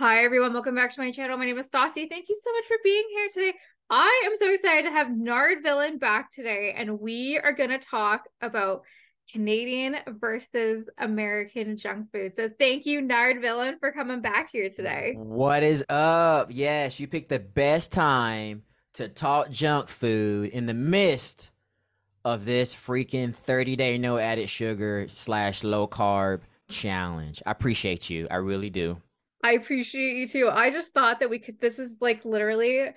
Hi, everyone. Welcome back to my channel. My name is Stassi. Thank you so much for being here today. I am so excited to have Nard Villain back today, and we are going to talk about Canadian versus American junk food. So thank you, Nard Villain, for coming back here today. What is up? Yes, you picked the best time to talk junk food in the midst of this freaking 30 day no added sugar slash low carb challenge. I appreciate you. I really do. I appreciate you too. I just thought that we could, this is like literally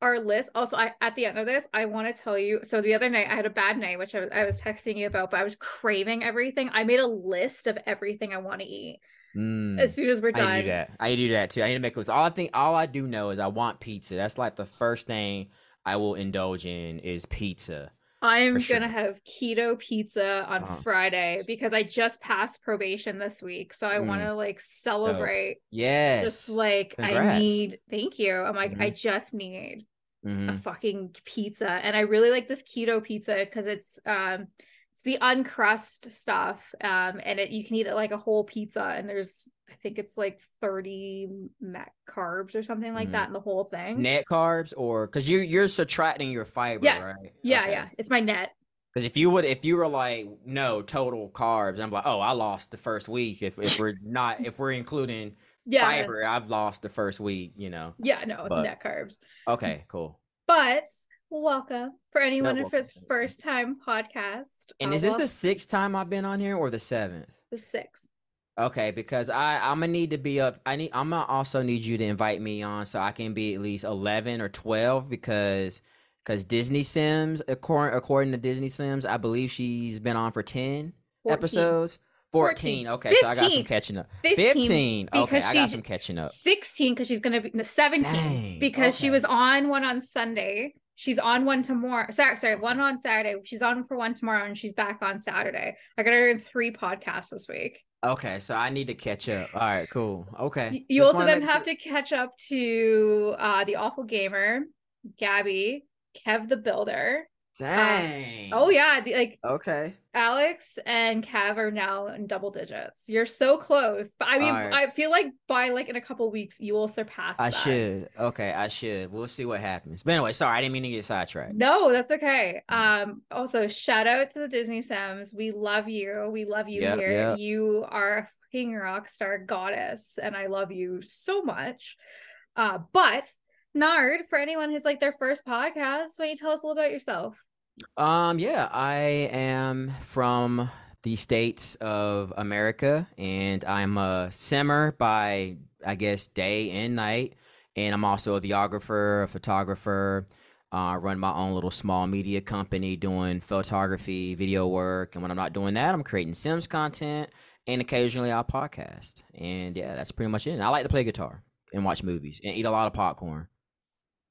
our list. Also, I at the end of this, I want to tell you. So the other night I had a bad night, which I was, I was texting you about, but I was craving everything. I made a list of everything I want to eat. Mm, as soon as we're done. I do that. I do that too. I need to make a list. All I think, all I do know is I want pizza. That's like the first thing I will indulge in is pizza. I'm sure. gonna have keto pizza on uh-huh. Friday because I just passed probation this week. So I mm. want to like celebrate. Oh. Yes. Just like Congrats. I need thank you. I'm like, mm-hmm. I just need mm-hmm. a fucking pizza. And I really like this keto pizza because it's um it's the uncrust stuff. Um and it you can eat it like a whole pizza and there's I think it's like 30 net carbs or something like mm. that in the whole thing. Net carbs or because you you're subtracting your fiber, yes. right? Yeah, okay. yeah. It's my net. Because if you would, if you were like, no, total carbs, I'm like, oh, I lost the first week. If if we're not, if we're including yeah. fiber, I've lost the first week. You know. Yeah, no, it's but, net carbs. Okay, cool. But welcome for anyone no, his first time podcast. And uh, is this the sixth time I've been on here or the seventh? The sixth. Okay, because I I'm gonna need to be up. I need I'm gonna also need you to invite me on so I can be at least eleven or twelve because because Disney Sims according according to Disney Sims I believe she's been on for ten 14. episodes. 14. 14. Okay, 15. so I got some catching up. 15. 15. Okay, I got some catching up. 16 because she's going to be no, 17 Dang. because okay. she was on one on Sunday. She's on one tomorrow. Sorry, sorry, one on Saturday. She's on for one tomorrow and she's back on Saturday. I got her in three podcasts this week. Okay, so I need to catch up. All right, cool. Okay. You Just also then have to catch up to uh the awful gamer, Gabby, Kev the Builder, Dang. Um, oh yeah, the, like okay. Alex and Cav are now in double digits. You're so close, but I mean, right. I feel like by like in a couple weeks you will surpass. I that. should. Okay, I should. We'll see what happens. But anyway, sorry, I didn't mean to get sidetracked. No, that's okay. Um. Also, shout out to the Disney Sims. We love you. We love you yep, here. Yep. You are a fucking rock star goddess, and I love you so much. Uh, but Nard, for anyone who's like their first podcast, why don't you tell us a little about yourself? Um, yeah, I am from the states of America, and I'm a simmer by I guess day and night, and I'm also a videographer, a photographer. Uh, I run my own little small media company doing photography, video work, and when I'm not doing that, I'm creating Sims content, and occasionally I'll podcast. And yeah, that's pretty much it. And I like to play guitar and watch movies and eat a lot of popcorn.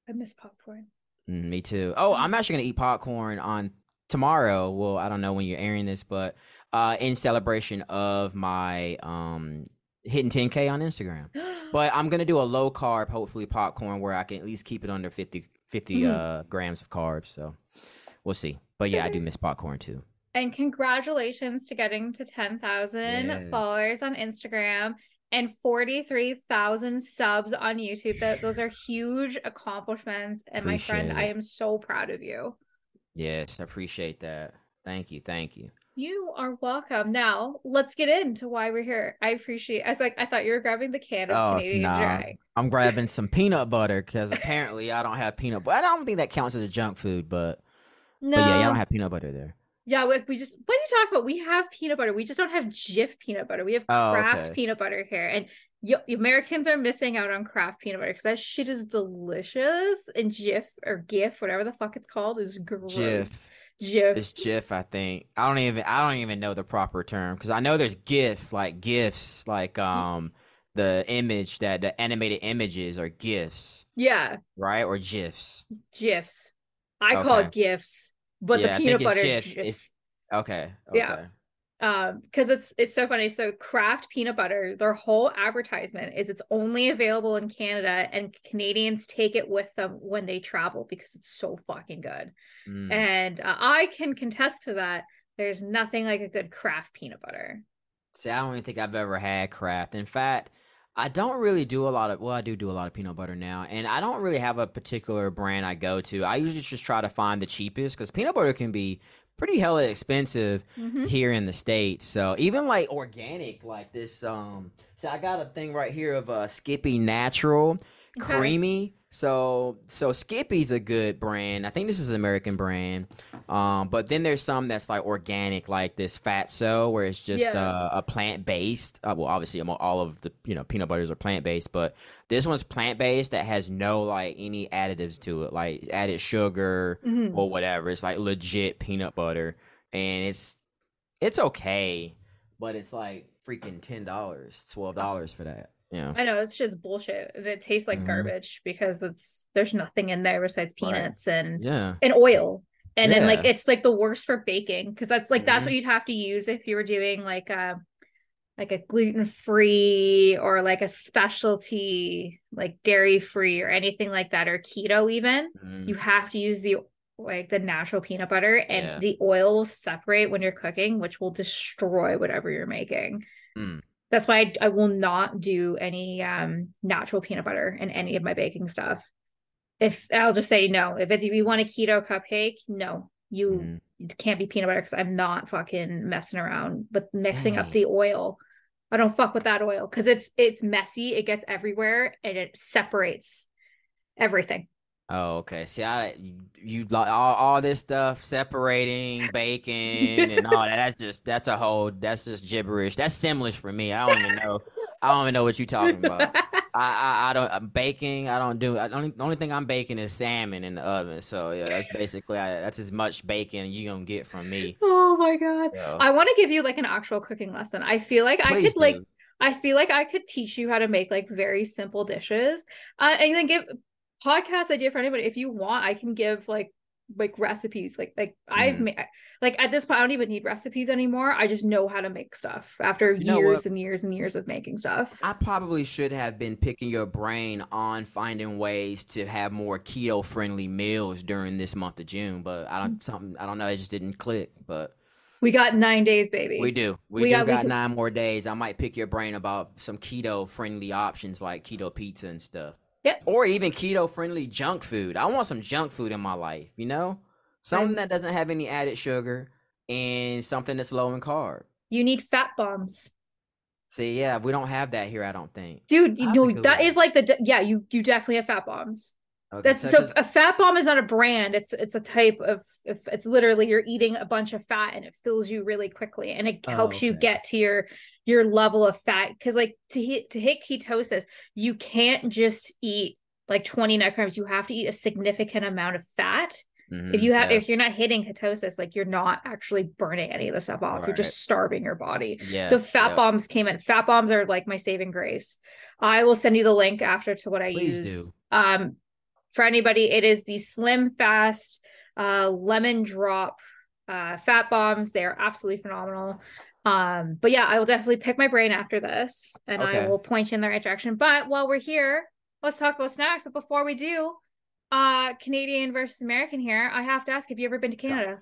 I miss popcorn. Mm, me too. Oh, I'm actually gonna eat popcorn on tomorrow. Well, I don't know when you're airing this, but uh, in celebration of my um hitting 10k on Instagram. but I'm gonna do a low carb, hopefully popcorn, where I can at least keep it under 50 50 mm-hmm. uh grams of carbs. So we'll see. But yeah, I do miss popcorn too. And congratulations to getting to 10,000 yes. followers on Instagram and 43,000 subs on YouTube. That those are huge accomplishments and appreciate my friend, it. I am so proud of you. Yes, I appreciate that. Thank you. Thank you. You are welcome. Now, let's get into why we're here. I appreciate I was like I thought you were grabbing the can of oh, Canadian nah. Dry. I'm grabbing some peanut butter because apparently I don't have peanut butter. I don't think that counts as a junk food, but no. But yeah, I don't have peanut butter there. Yeah, we, we just what are you talking about? We have peanut butter. We just don't have Jif peanut butter. We have oh, Kraft okay. peanut butter here, and you, Americans are missing out on Kraft peanut butter because that shit is delicious. And Jif or GIF, whatever the fuck it's called, is gross. Jif. Jif. It's Jif, I think. I don't even I don't even know the proper term because I know there's GIF like gifs like um the image that the animated images are gifs. Yeah. Right or gifs. Gifs. I okay. call it gifs but yeah, the peanut butter just, okay, okay. Yeah. Um, because it's it's so funny. So Kraft peanut butter, their whole advertisement is it's only available in Canada, and Canadians take it with them when they travel because it's so fucking good. Mm. And uh, I can contest to that. There's nothing like a good Kraft peanut butter. See, I don't even think I've ever had Kraft. In fact, I don't really do a lot of well, I do do a lot of peanut butter now, and I don't really have a particular brand I go to. I usually just try to find the cheapest because peanut butter can be pretty hella expensive mm-hmm. here in the states. So even like organic, like this. Um, so I got a thing right here of uh, Skippy Natural okay. Creamy so so Skippy's a good brand. I think this is an American brand. Um, but then there's some that's like organic, like this Fatso, where it's just yeah. uh, a plant based. Uh, well, obviously, all of the you know peanut butters are plant based, but this one's plant based that has no like any additives to it, like added sugar mm-hmm. or whatever. It's like legit peanut butter, and it's it's okay, but it's like freaking ten dollars, twelve dollars for that. Yeah. I know it's just bullshit. And it tastes like mm-hmm. garbage because it's there's nothing in there besides peanuts right. and yeah and oil. And yeah. then like it's like the worst for baking because that's like mm-hmm. that's what you'd have to use if you were doing like a like a gluten-free or like a specialty like dairy-free or anything like that or keto even. Mm-hmm. You have to use the like the natural peanut butter and yeah. the oil will separate when you're cooking, which will destroy whatever you're making. Mm that's why I, I, will not do any um, natural peanut butter in any of my baking stuff. If I'll just say no, if it's if you want a keto cupcake, no, you mm-hmm. can't be peanut butter because I'm not fucking messing around with mixing Dang. up the oil. I don't fuck with that oil because it's it's messy, it gets everywhere, and it separates everything. Oh, okay. See, I you like all, all this stuff separating bacon and all that. That's just that's a whole that's just gibberish. That's Simlish for me. I don't even know. I don't even know what you're talking about. I, I, I don't I'm baking. I don't do. I only the only thing I'm baking is salmon in the oven. So yeah, that's basically I, that's as much bacon you gonna get from me. Oh my god! So. I want to give you like an actual cooking lesson. I feel like I could do. like. I feel like I could teach you how to make like very simple dishes, uh, and then give podcast idea for anybody. If you want, I can give like like recipes. Like like mm. I've made like at this point I don't even need recipes anymore. I just know how to make stuff after you years and years and years of making stuff. I probably should have been picking your brain on finding ways to have more keto friendly meals during this month of June, but I don't something I don't know, it just didn't click. But we got nine days, baby. We do. We, we do got, got we nine more days. I might pick your brain about some keto friendly options like keto pizza and stuff. Yep. Or even keto friendly junk food. I want some junk food in my life, you know? Something that doesn't have any added sugar and something that's low in carb. You need fat bombs. See, yeah, we don't have that here, I don't think. Dude, you know, that, that is like the yeah, you you definitely have fat bombs. Okay, That's so as... a fat bomb is not a brand. It's it's a type of if it's literally you're eating a bunch of fat and it fills you really quickly and it oh, helps okay. you get to your your level of fat because like to hit to hit ketosis you can't just eat like 20 net carbs you have to eat a significant amount of fat mm-hmm, if you have yeah. if you're not hitting ketosis like you're not actually burning any of the stuff off right. you're just starving your body yeah so fat yeah. bombs came in fat bombs are like my saving grace i will send you the link after to what i Please use do. um for anybody it is the slim fast uh lemon drop uh fat bombs they're absolutely phenomenal um, but yeah, I will definitely pick my brain after this and okay. I will point you in the right direction. But while we're here, let's talk about snacks. But before we do, uh Canadian versus American here, I have to ask, have you ever been to Canada?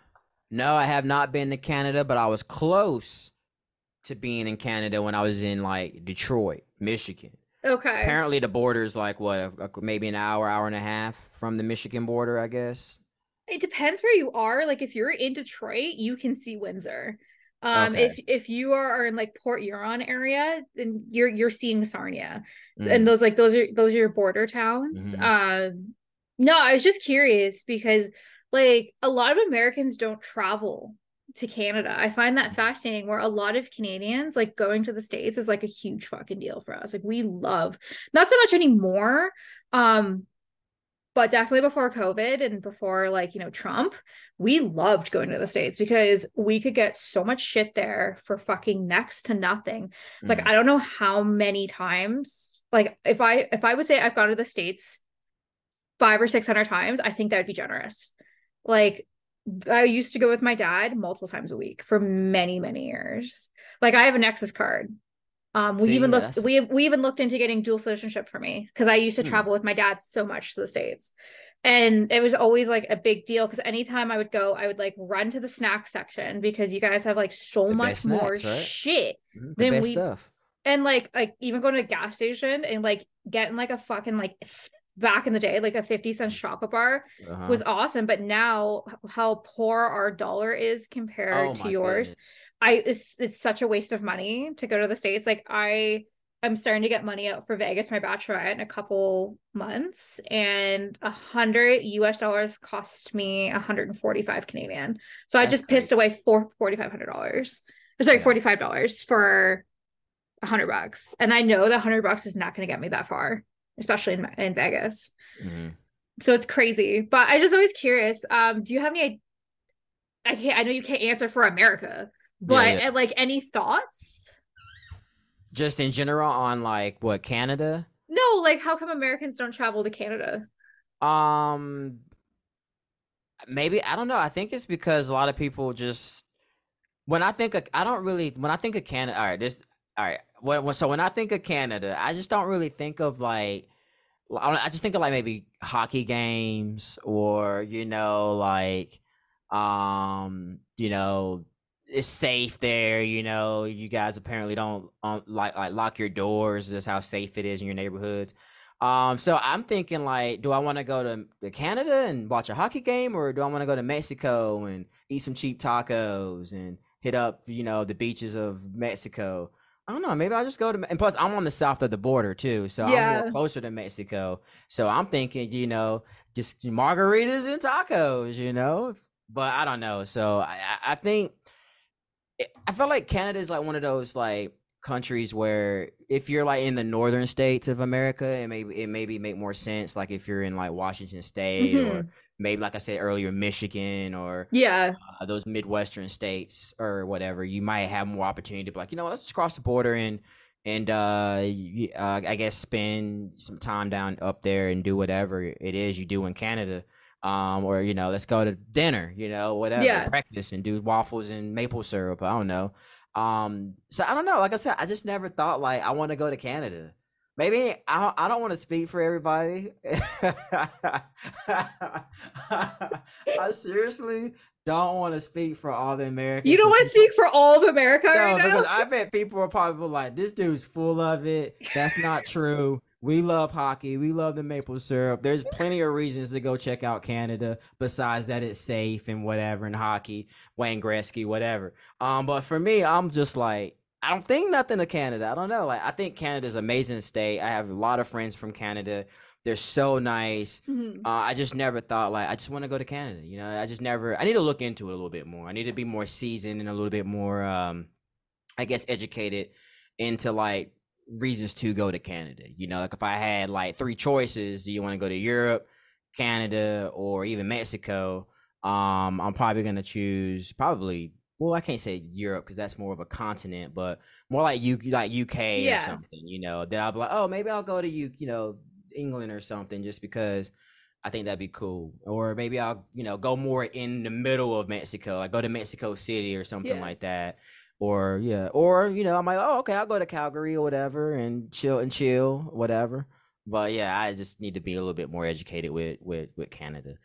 No, I have not been to Canada, but I was close to being in Canada when I was in like Detroit, Michigan. Okay. Apparently the border is like what, maybe an hour, hour and a half from the Michigan border, I guess. It depends where you are. Like if you're in Detroit, you can see Windsor. Um, okay. if if you are, in like Port Huron area, then you're you're seeing Sarnia, mm. and those like those are those are your border towns. Mm-hmm. Um, no, I was just curious because like a lot of Americans don't travel to Canada. I find that fascinating where a lot of Canadians like going to the States is like a huge fucking deal for us. Like we love not so much anymore. Um, but definitely before COVID and before like, you know, Trump, we loved going to the States because we could get so much shit there for fucking next to nothing. Mm-hmm. Like, I don't know how many times, like, if I, if I would say I've gone to the States five or 600 times, I think that would be generous. Like, I used to go with my dad multiple times a week for many, many years. Like, I have a Nexus card um, we See, even looked we we even looked into getting dual citizenship for me because I used to hmm. travel with my dad so much to the states, and it was always like a big deal because anytime I would go, I would like run to the snack section because you guys have like so the much more right? shit mm-hmm. than we. Stuff. And like like even going to a gas station and like getting like a fucking like back in the day, like a 50 cent chocolate bar uh-huh. was awesome. But now how poor our dollar is compared oh, to yours, goodness. I it's it's such a waste of money to go to the States. Like I I'm starting to get money out for Vegas, my bachelorette in a couple months, and a hundred US dollars cost me 145 Canadian. So That's I just pissed away four forty five hundred dollars. Sorry, yeah. forty five dollars for a hundred bucks, and I know that hundred bucks is not going to get me that far especially in, in Vegas. Mm-hmm. So it's crazy. But I just always curious. Um, do you have any? I can't. I know you can't answer for America, but yeah, yeah. like any thoughts? Just in general on like what Canada? No, like how come Americans don't travel to Canada? Um, maybe I don't know. I think it's because a lot of people just when I think of, I don't really when I think of Canada. All right, this all right. When, so when I think of Canada, I just don't really think of like I just think of like maybe hockey games or you know like um you know it's safe there you know you guys apparently don't um, like like lock your doors just how safe it is in your neighborhoods um so i'm thinking like do i want to go to, to canada and watch a hockey game or do i want to go to mexico and eat some cheap tacos and hit up you know the beaches of mexico I don't know. Maybe I'll just go to. And plus, I'm on the south of the border too, so yeah. I'm closer to Mexico. So I'm thinking, you know, just margaritas and tacos, you know. But I don't know. So I, I think I feel like Canada is like one of those like countries where if you're like in the northern states of America, it may it maybe make more sense. Like if you're in like Washington State mm-hmm. or maybe like I said earlier, Michigan or yeah, uh, those midwestern states or whatever, you might have more opportunity to be like, you know, let's just cross the border and and uh, uh, I guess spend some time down up there and do whatever it is you do in Canada. Um, or you know, let's go to dinner, you know, whatever, yeah. breakfast and do waffles and maple syrup. I don't know. Um, so I don't know. Like I said, I just never thought like I want to go to Canada. Maybe I, I don't want to speak for everybody. I seriously don't want to speak for all the Americans. You don't want to speak for all of America no, right because I bet people are probably like, this dude's full of it. That's not true. We love hockey. We love the maple syrup. There's plenty of reasons to go check out Canada besides that it's safe and whatever and hockey, Wayne Gretzky, whatever. Um, but for me, I'm just like, I don't think nothing of Canada. I don't know. Like I think Canada's amazing state. I have a lot of friends from Canada. They're so nice. Mm-hmm. Uh, I just never thought like I just want to go to Canada. You know, I just never. I need to look into it a little bit more. I need to be more seasoned and a little bit more, um, I guess, educated into like reasons to go to Canada. You know, like if I had like three choices, do you want to go to Europe, Canada, or even Mexico? Um, I'm probably gonna choose probably well, I can't say Europe because that's more of a continent, but more like you like UK yeah. or something, you know. Then I'll be like, oh, maybe I'll go to you, you know, England or something, just because I think that'd be cool. Or maybe I'll, you know, go more in the middle of Mexico. I go to Mexico City or something yeah. like that. Or yeah, or you know, I'm like, oh, okay, I'll go to Calgary or whatever and chill and chill, whatever. But yeah, I just need to be a little bit more educated with with with Canada.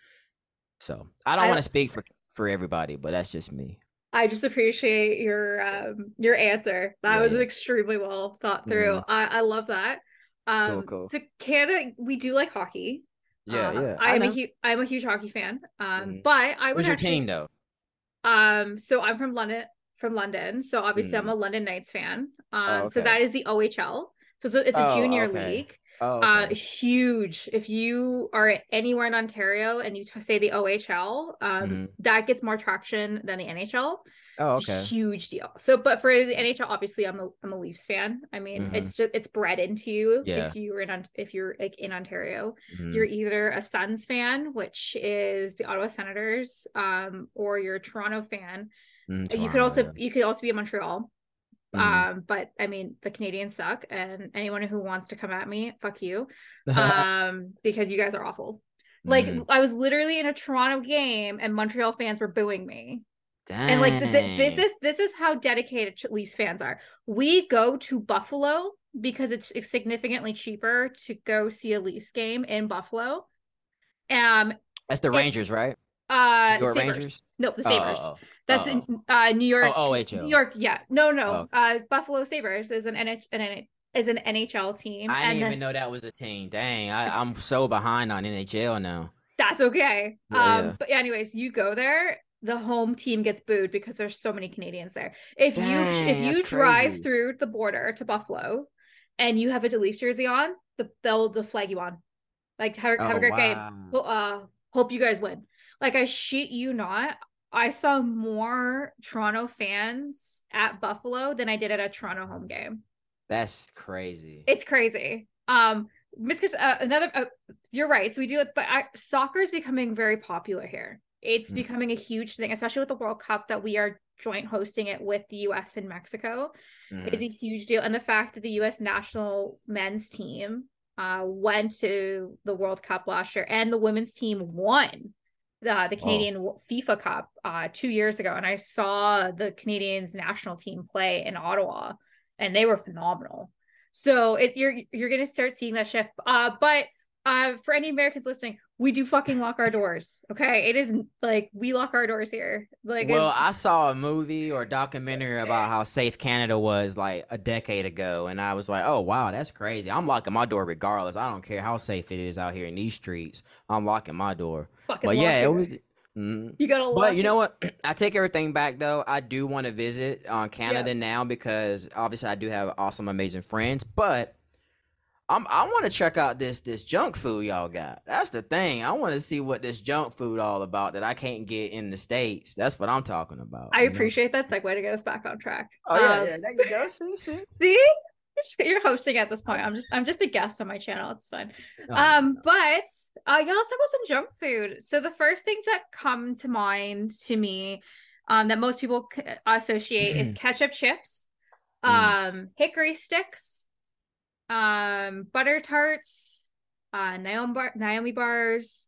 So I don't want to speak for for everybody, but that's just me. I just appreciate your um your answer. That yeah. was extremely well thought through. Mm-hmm. I, I love that. Um cool, cool. so Canada, we do like hockey. Yeah, uh, yeah. I'm a huge I'm a huge hockey fan. Um mm-hmm. but I was your actually, team though? Um so I'm from London from London. So obviously mm. I'm a London Knights fan. Um oh, okay. so that is the OHL. So, so it's a oh, junior okay. league. Oh, uh, okay. uh, huge. If you are anywhere in Ontario and you t- say the OHL, um, mm-hmm. that gets more traction than the NHL. Oh, okay. huge deal. So, but for the NHL, obviously, I'm a I'm a Leafs fan. I mean, mm-hmm. it's just it's bred into you. Yeah. If you're in if you're like in Ontario, mm-hmm. you're either a Sens fan, which is the Ottawa Senators, um, or you're a Toronto fan. Mm, Toronto, you could also yeah. you could also be a Montreal. Mm-hmm. Um, but I mean, the Canadians suck, and anyone who wants to come at me, fuck you, um, because you guys are awful. Like mm-hmm. I was literally in a Toronto game, and Montreal fans were booing me. Dang. And like the, this is this is how dedicated Leafs fans are. We go to Buffalo because it's significantly cheaper to go see a Leafs game in Buffalo. Um, that's the Rangers, right? Uh, Sabres. Rangers. No, the Sabres. Oh, oh, oh. That's Uh-oh. in uh, New York. Oh, OHL. New York. Yeah. No, no. Oh. Uh, Buffalo Sabres is an NH an is an NHL team. I didn't even know that was a team. Dang, I, I'm so behind on NHL now. That's okay. Yeah, um, but anyways, you go there. The home team gets booed because there's so many Canadians there. If Dang, you if you drive crazy. through the border to Buffalo, and you have a Leaf jersey on, the, they'll they'll flag you on. Like have, have oh, a great wow. game. Well, uh, hope you guys win. Like I shit you not, I saw more Toronto fans at Buffalo than I did at a Toronto home game. That's crazy. It's crazy. Um, Miss uh, another. Uh, you're right. So we do it, but I, soccer is becoming very popular here. It's mm. becoming a huge thing, especially with the World Cup that we are joint hosting it with the U.S. and Mexico. Mm. is a huge deal, and the fact that the U.S. national men's team uh, went to the World Cup last year, and the women's team won the the Canadian Whoa. FIFA Cup uh, two years ago, and I saw the Canadians national team play in Ottawa, and they were phenomenal. So it, you're you're gonna start seeing that shift. Uh, but uh, for any Americans listening, we do fucking lock our doors. Okay, it is like we lock our doors here. Like, well, I saw a movie or a documentary about how safe Canada was like a decade ago, and I was like, oh wow, that's crazy. I'm locking my door regardless. I don't care how safe it is out here in these streets. I'm locking my door. Fucking but yeah, it was. Mm. You gotta. But you know what? I take everything back though. I do want to visit on uh, Canada yeah. now because obviously I do have awesome, amazing friends. But I'm I want to check out this this junk food y'all got. That's the thing. I want to see what this junk food all about that I can't get in the states. That's what I'm talking about. I appreciate know? that segue to get us back on track. Oh yeah, um, yeah. There you go. See, see. see? You're hosting at this point. I'm just I'm just a guest on my channel. It's fine. Oh, um, but uh, y'all talk about some junk food. So the first things that come to mind to me, um, that most people associate is ketchup chips, mm. um, hickory sticks um butter tarts uh Nanaimo, bar- Nanaimo bars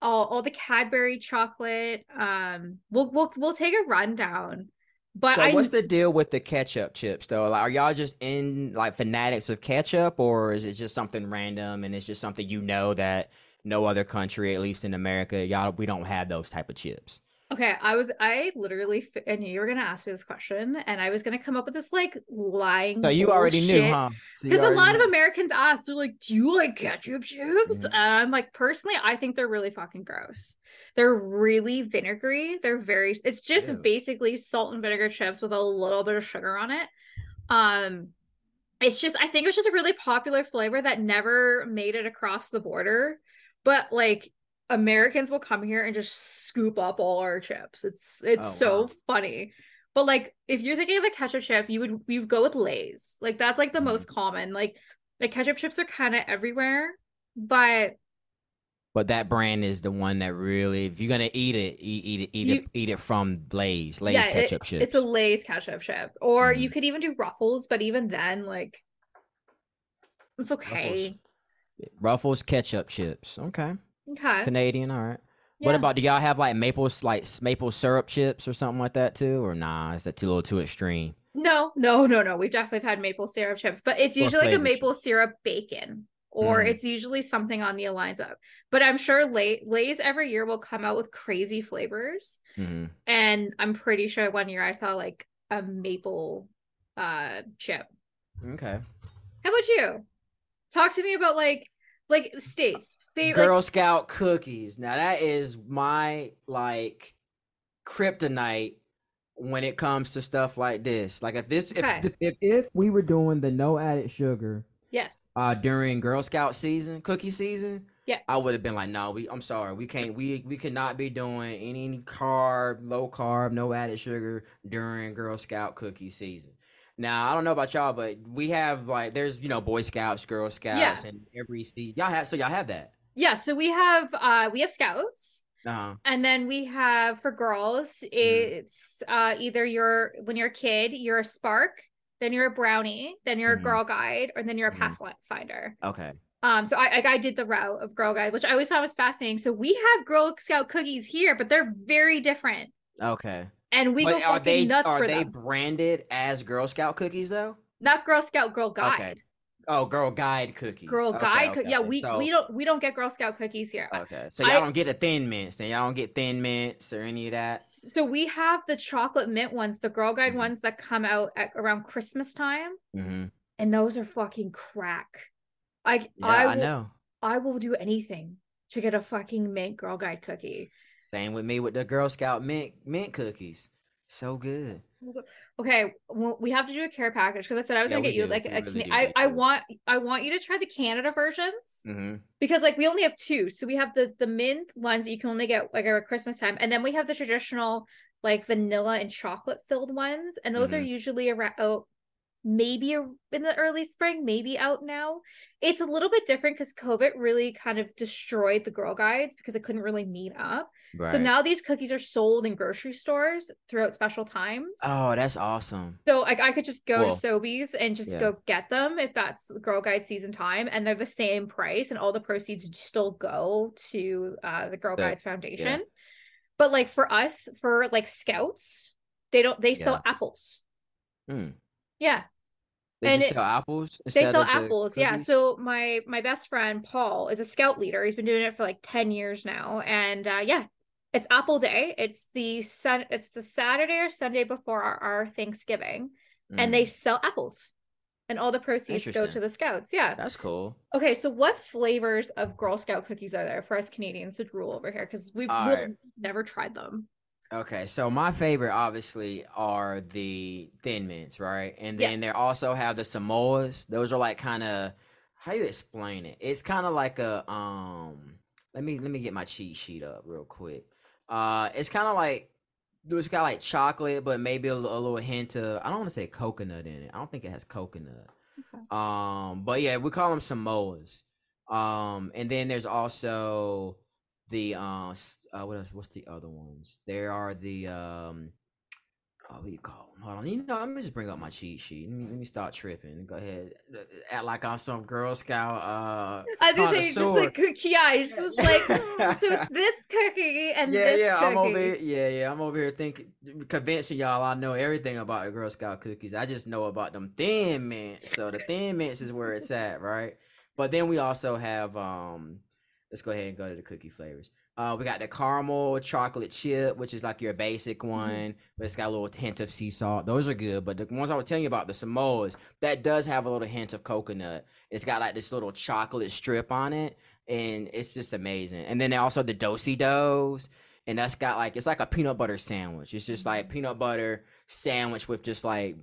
all, all the cadbury chocolate. Um we'll we'll, we'll take a rundown but so I, what's the deal with the ketchup chips though? Like are y'all just in like fanatics of ketchup or is it just something random and it's just something you know that no other country at least in america y'all we don't have those type of chips Okay, I was I literally I knew you were gonna ask me this question, and I was gonna come up with this like lying. So you already knew, huh? Because so a lot knew. of Americans ask, they're like, "Do you like ketchup chips?" Mm-hmm. And I'm like, personally, I think they're really fucking gross. They're really vinegary. They're very. It's just Ew. basically salt and vinegar chips with a little bit of sugar on it. Um, it's just I think it was just a really popular flavor that never made it across the border, but like Americans will come here and just scoop up all our chips. It's it's oh, so wow. funny. But like if you're thinking of a ketchup chip, you would you would go with Lay's. Like that's like the mm most common. Like the ketchup chips are kind of everywhere, but but that brand is the one that really, if you're gonna eat it, eat, eat it, eat you, it, eat it from Lay's, Lay's yeah, ketchup it, chips. It's a Lay's ketchup chip, or mm. you could even do Ruffles, but even then, like, it's okay. Ruffles, Ruffles ketchup chips, okay. Okay. Canadian, all right. Yeah. What about do y'all have like maple like maple syrup chips or something like that too, or nah? Is that too little too extreme? No, no, no, no. We've definitely had maple syrup chips, but it's usually like a maple chips? syrup bacon, or mm. it's usually something on the lines of. But I'm sure Lay- Lay's every year will come out with crazy flavors, mm-hmm. and I'm pretty sure one year I saw like a maple uh chip. Okay. How about you? Talk to me about like like states favorite Girl Scout cookies. Now that is my like kryptonite when it comes to stuff like this. Like if this okay. if, if if we were doing the no added sugar yes uh during Girl Scout season, cookie season, yeah. I would have been like, no, we I'm sorry. We can't we we cannot be doing any carb, low carb, no added sugar during Girl Scout cookie season. Now I don't know about y'all, but we have like there's you know Boy Scouts, Girl Scouts, yeah. and every season y'all have so y'all have that. Yeah, so we have uh we have scouts. Uh-huh. And then we have for girls, mm-hmm. it's mm. uh either you're when you're a kid, you're a spark, then you're a brownie, then you're mm-hmm. a girl guide, or then you're a mm-hmm. pathfinder. Okay. Um, so I, I did the route of girl guide, which I always thought was fascinating. So we have Girl Scout cookies here, but they're very different. Okay. And we but go are they, nuts are for they them. branded as Girl Scout cookies though? Not Girl Scout, Girl Guide. Okay. Oh, Girl Guide cookies. Girl okay, Guide. okay, yeah, we so, we don't we don't get Girl Scout cookies here. Okay, so y'all I, don't get the thin mints. Then y'all don't get thin mints or any of that. So we have the chocolate mint ones, the Girl Guide mm-hmm. ones that come out at around Christmas time, mm-hmm. and those are fucking crack. I yeah, I, I, know. I will do anything to get a fucking mint Girl Guide cookie. Same with me with the Girl Scout mint mint cookies. So good. Okay, well, we have to do a care package because I said I was Yeah, gonna get you like a, really I I want I want you to try the Canada versions Mm-hmm. because like we only have two. So we have the the mint ones that you can only get like around Christmas time, and then we have the traditional like vanilla and chocolate filled ones, and those are Mhm. usually around oh, maybe in the early spring, maybe out now. It's a little bit different because COVID really kind of destroyed the Girl Guides because it couldn't really meet up. Right. So now these cookies are sold in grocery stores throughout special times. Oh, that's awesome. So like I could just go to Sobeys and just Yeah. go get them if that's Girl Guide season time, and they're the same price, and all the proceeds still go to uh, the Girl The- Guides Foundation. But like for us, for like Scouts, they don't they sell apples. Mm. Yeah, They And it- sell apples. they sell of the apples. Yeah. So my my best friend Paul is a Scout leader. He's been doing it for like ten years now, and uh, yeah, it's Apple Day. It's the sun. It's the Saturday or Sunday before our, our Thanksgiving, and they Mm. sell apples and all the proceeds go to the scouts yeah That's cool. okay so what flavors of girl scout cookies are there for us canadians to drool over here because we've, we've right. never tried them Okay, so my favorite obviously are the thin mints, right? And Yeah. then they also have the Samoas. Those are like kind of how you explain it? It's kind of like a um. Let me let me get my cheat sheet up real quick. Uh, it's kind of like it's got like chocolate, but maybe a, a little hint of I don't want to say coconut in it. I don't think it has coconut. Okay. Um, but yeah, we call them Samoas. Um, and then there's also the uh, uh what else? What's the other ones? There are the um, oh, what do you call them? Hold on, you know, let me just bring up my cheat sheet. Let me, let me start tripping. Go ahead, act like I'm some Girl Scout. Uh, i was gonna say just like cookie yeah it's just like so it's this cookie and yeah, this yeah, cookie I'm over here. Yeah, yeah, I'm over here thinking, convincing y'all I know everything about the Girl Scout cookies. I just know about them thin mints. So the thin mints is where it's at, right? But then we also have um, let's go ahead and go to the cookie flavors. Uh, we got the caramel chocolate chip, which is like your basic one, but it's got a little hint of sea salt. Those are good. But the ones I was telling you about, the Samoas, that does have a little hint of coconut. It's got like this little chocolate strip on it, and it's just amazing. And then also the Do-si-dos, and that's got like it's like a peanut butter sandwich. It's just like peanut butter sandwich with just like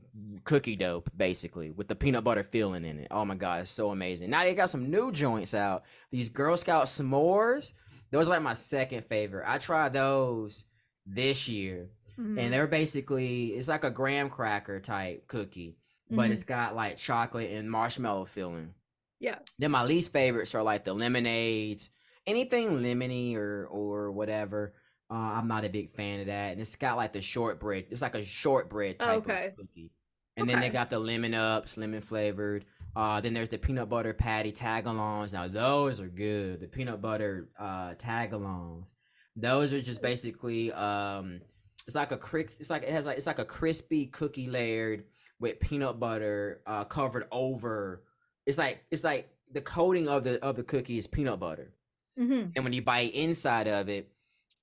cookie dough, basically, with the peanut butter filling in it. Oh my god, it's so amazing. Now they got some new joints out. These Girl Scout s'mores. Those are like my second favorite. I tried those this year, Mhm. and they're basically it's like a graham cracker type cookie, but Mhm. it's got like chocolate and marshmallow filling. Yeah. Then my least favorites are like the lemonades, anything lemony or or whatever. Uh, I'm not a big fan of that. And it's got like the shortbread. It's like a shortbread type okay. of cookie. And then they got the lemon ups, lemon flavored. Uh, then there's the peanut butter patty tagalongs. Now those are good. The peanut butter uh tagalongs. Those are just basically um, it's like a crisp. It's like it has like it's like a crispy cookie layered with peanut butter uh covered over. It's like it's like the coating of the of the cookie is peanut butter, Mhm. and when you bite inside of it,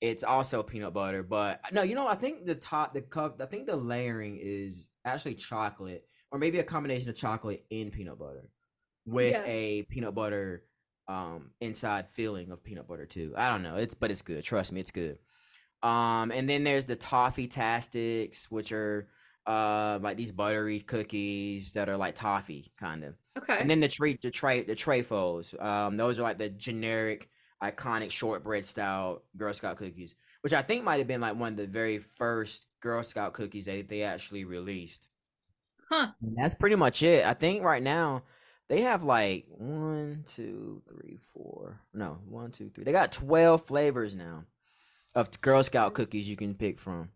it's also peanut butter. But no, you know, I think the top, the cup, I think the layering is actually chocolate, or maybe a combination of chocolate and peanut butter, with Yeah. a peanut butter um inside filling of peanut butter too. I don't know, it's but it's good. Trust me, it's good. Um, and then there's the toffee tastics, which are uh like these buttery cookies that are like toffee kind of. okay And then the treat the tray the trayfos. Um, those are like the generic, iconic shortbread style Girl Scout cookies, which I think might have been like one of the very first Girl Scout cookies that they actually released. Huh. And that's pretty much it. I think right now they have like one, two, three, four. No, one, two, three. They got twelve flavors now of Girl Scout cookies you can pick from.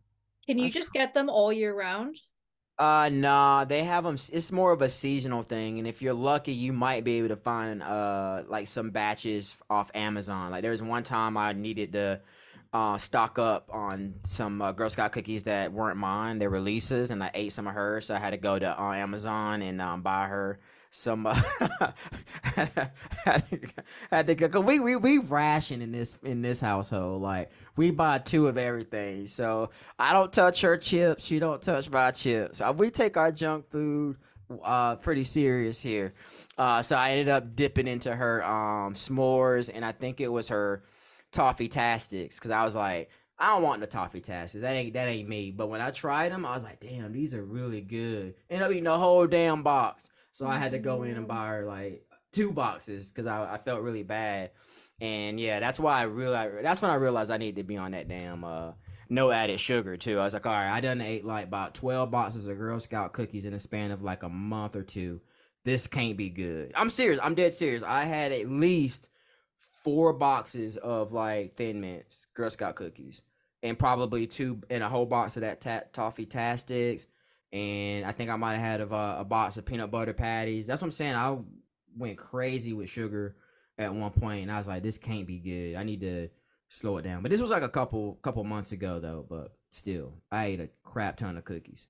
can you that's just get them all year round Uh, nah, they have them. It's more of a seasonal thing, and if you're lucky, you might be able to find uh like some batches off Amazon. Like there was one time I needed to uh stock up on some uh, Girl Scout cookies that weren't mine. They're releases, and I ate some of hers, so I had to go to uh, Amazon and um, buy her some uh, had, to, go. We we we ration in this in this household. Like we buy two of everything. So I don't touch her chips. She don't touch my chips. Uh, we take our junk food uh pretty serious here. Uh, so I ended up dipping into her um s'mores, and I think it was her toffee tastics because I was like. I don't want the toffee tastics. That ain't that ain't me. But when I tried them, I was like, damn, these are really good. Ended up eating the whole damn box. So I had to go in and buy her like two boxes because I, I felt really bad. And yeah, that's why I realized that's when I realized I need to be on that damn uh no added sugar too. I was like, all right, I done ate like about twelve boxes of Girl Scout cookies in a span of like a month or two. This can't be good. I'm serious. I'm dead serious. I had at least four boxes of like Thin Mints Girl Scout cookies, and probably two and a whole box of that ta- toffee tastics and I think I might have had a, uh, a box of peanut butter patties. That's what I'm saying. I went crazy with sugar at one point, and I was like, "This can't be good. I need to slow it down." But this was like a couple couple months ago, though. But still, I ate a crap ton of cookies.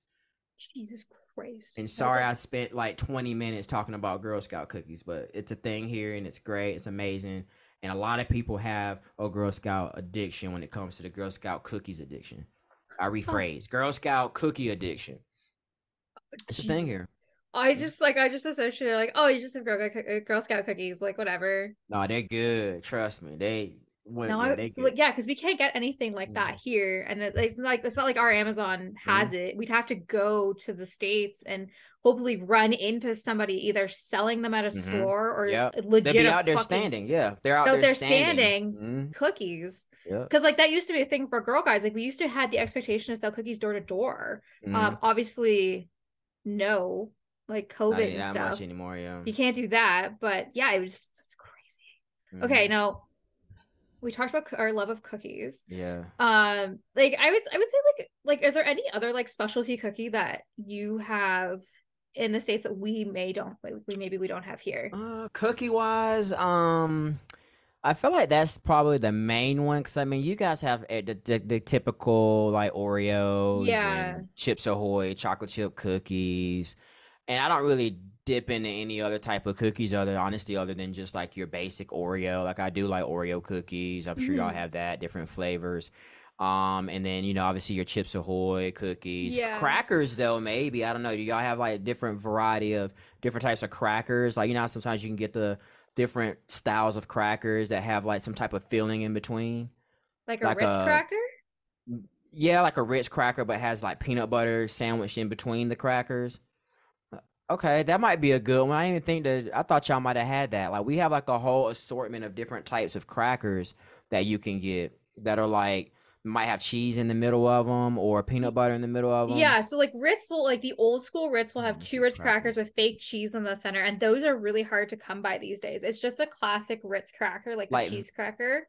Jesus Christ! And sorry, I spent like 20 minutes talking about Girl Scout cookies, but it's a thing here, and it's great. It's amazing. And a lot of people have a Girl Scout addiction when it comes to the Girl Scout cookies addiction. I rephrase: Girl Scout cookie addiction it's a thing here. I just like I just associate like oh you just have Girl, Girl Scout cookies like whatever. No, they're good. Trust me, they. When, no, yeah, they good. yeah, because we can't get anything like that mm. here, and it, it's like it's not like our Amazon has mm. it. We'd have to go to the states and hopefully run into somebody either selling them at a mm-hmm. store or yep. legit. They'll be out there standing. Yeah, they're out there they're standing, standing mm-hmm. cookies. Because yep. like that used to be a thing for girl guys. Like we used to had the expectation to sell cookies door to door. Um, mm-hmm. obviously no, like COVID not, and stuff. Much anymore, yeah. You can't do that, but yeah, it was it's crazy. Mm-hmm. Okay, now we talked about our love of cookies. Yeah. Um, like I would I would say like like is there any other like specialty cookie that you have in the states that we may don't we maybe we don't have here? Uh, cookie wise, um. I feel like that's probably the main one because I mean, you guys have the, the, the typical like Oreos, yeah, Chips Ahoy, chocolate chip cookies, and I don't really dip into any other type of cookies other honestly other than just like your basic Oreo. Like I do like Oreo cookies. I'm sure mm-hmm. y'all have that different flavors. Um, and then you know obviously your Chips Ahoy cookies, yeah. crackers though maybe I don't know. Do y'all have like a different variety of different types of crackers? Like you know sometimes you can get the different styles of crackers that have like some type of filling in between. Like a like Ritz a, cracker? Yeah, like a Ritz cracker, but has like peanut butter sandwiched in between the crackers. Uh, okay, that might be a good one. I didn't even think that. I thought y'all might have had that. Like we have like a whole assortment of different types of crackers that you can get that are like might have cheese in the middle of them or peanut butter in the middle of them. Yeah, so like Ritz will like the old school Ritz will have mm, two Ritz crackers with fake cheese in the center, and those are really hard to come by these days. It's just a classic Ritz cracker, like, like cheese cracker.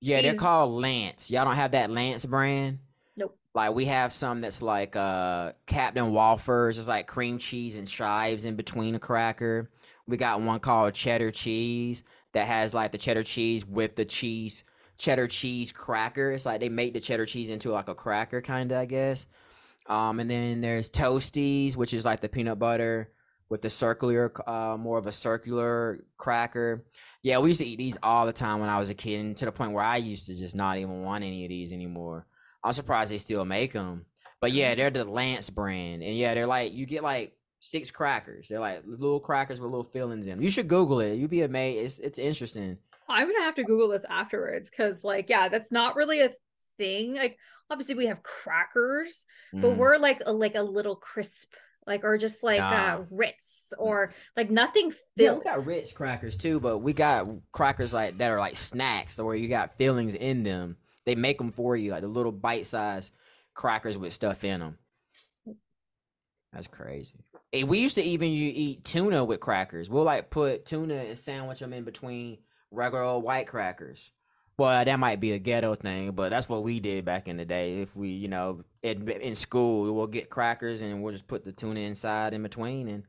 Yeah, they're called Lance. Y'all don't have that Lance brand. Nope. Like we have some that's like uh Captain Wafers, it's like cream cheese and chives in between a cracker. We got one called cheddar cheese that has like the cheddar cheese with the cheese cheddar cheese cracker. It's like they make the cheddar cheese into like a cracker kind of, I guess. Um, and then there's Toasties, which is like the peanut butter with the circular, uh, more of a circular cracker. Yeah, we used to eat these all the time when I was a kid, and to the point where I used to just not even want any of these anymore. I'm surprised they still make them. But yeah, they're the Lance brand, and yeah, they're like you get like six crackers. They're like little crackers with little fillings in them. You should Google it. You'd be amazed. It's it's interesting. I'm gonna have to Google this afterwards because, like, yeah, that's not really a thing. Like, obviously, we have crackers, mm. but we're like a, like a little crisp, like, or just like nah. uh, Ritz, or like nothing. Filled. Yeah, we got Ritz crackers too, but we got crackers like that are like snacks, where you got fillings in them. They make them for you, like the little bite size crackers with stuff in them. That's crazy. Hey, we used to even you eat tuna with crackers. We'll like put tuna and sandwich them in between regular old white crackers. Well, that might be a ghetto thing, but that's what we did back in the day. If we, you know, in, in school, we'll get crackers and we'll just put the tuna inside in between, and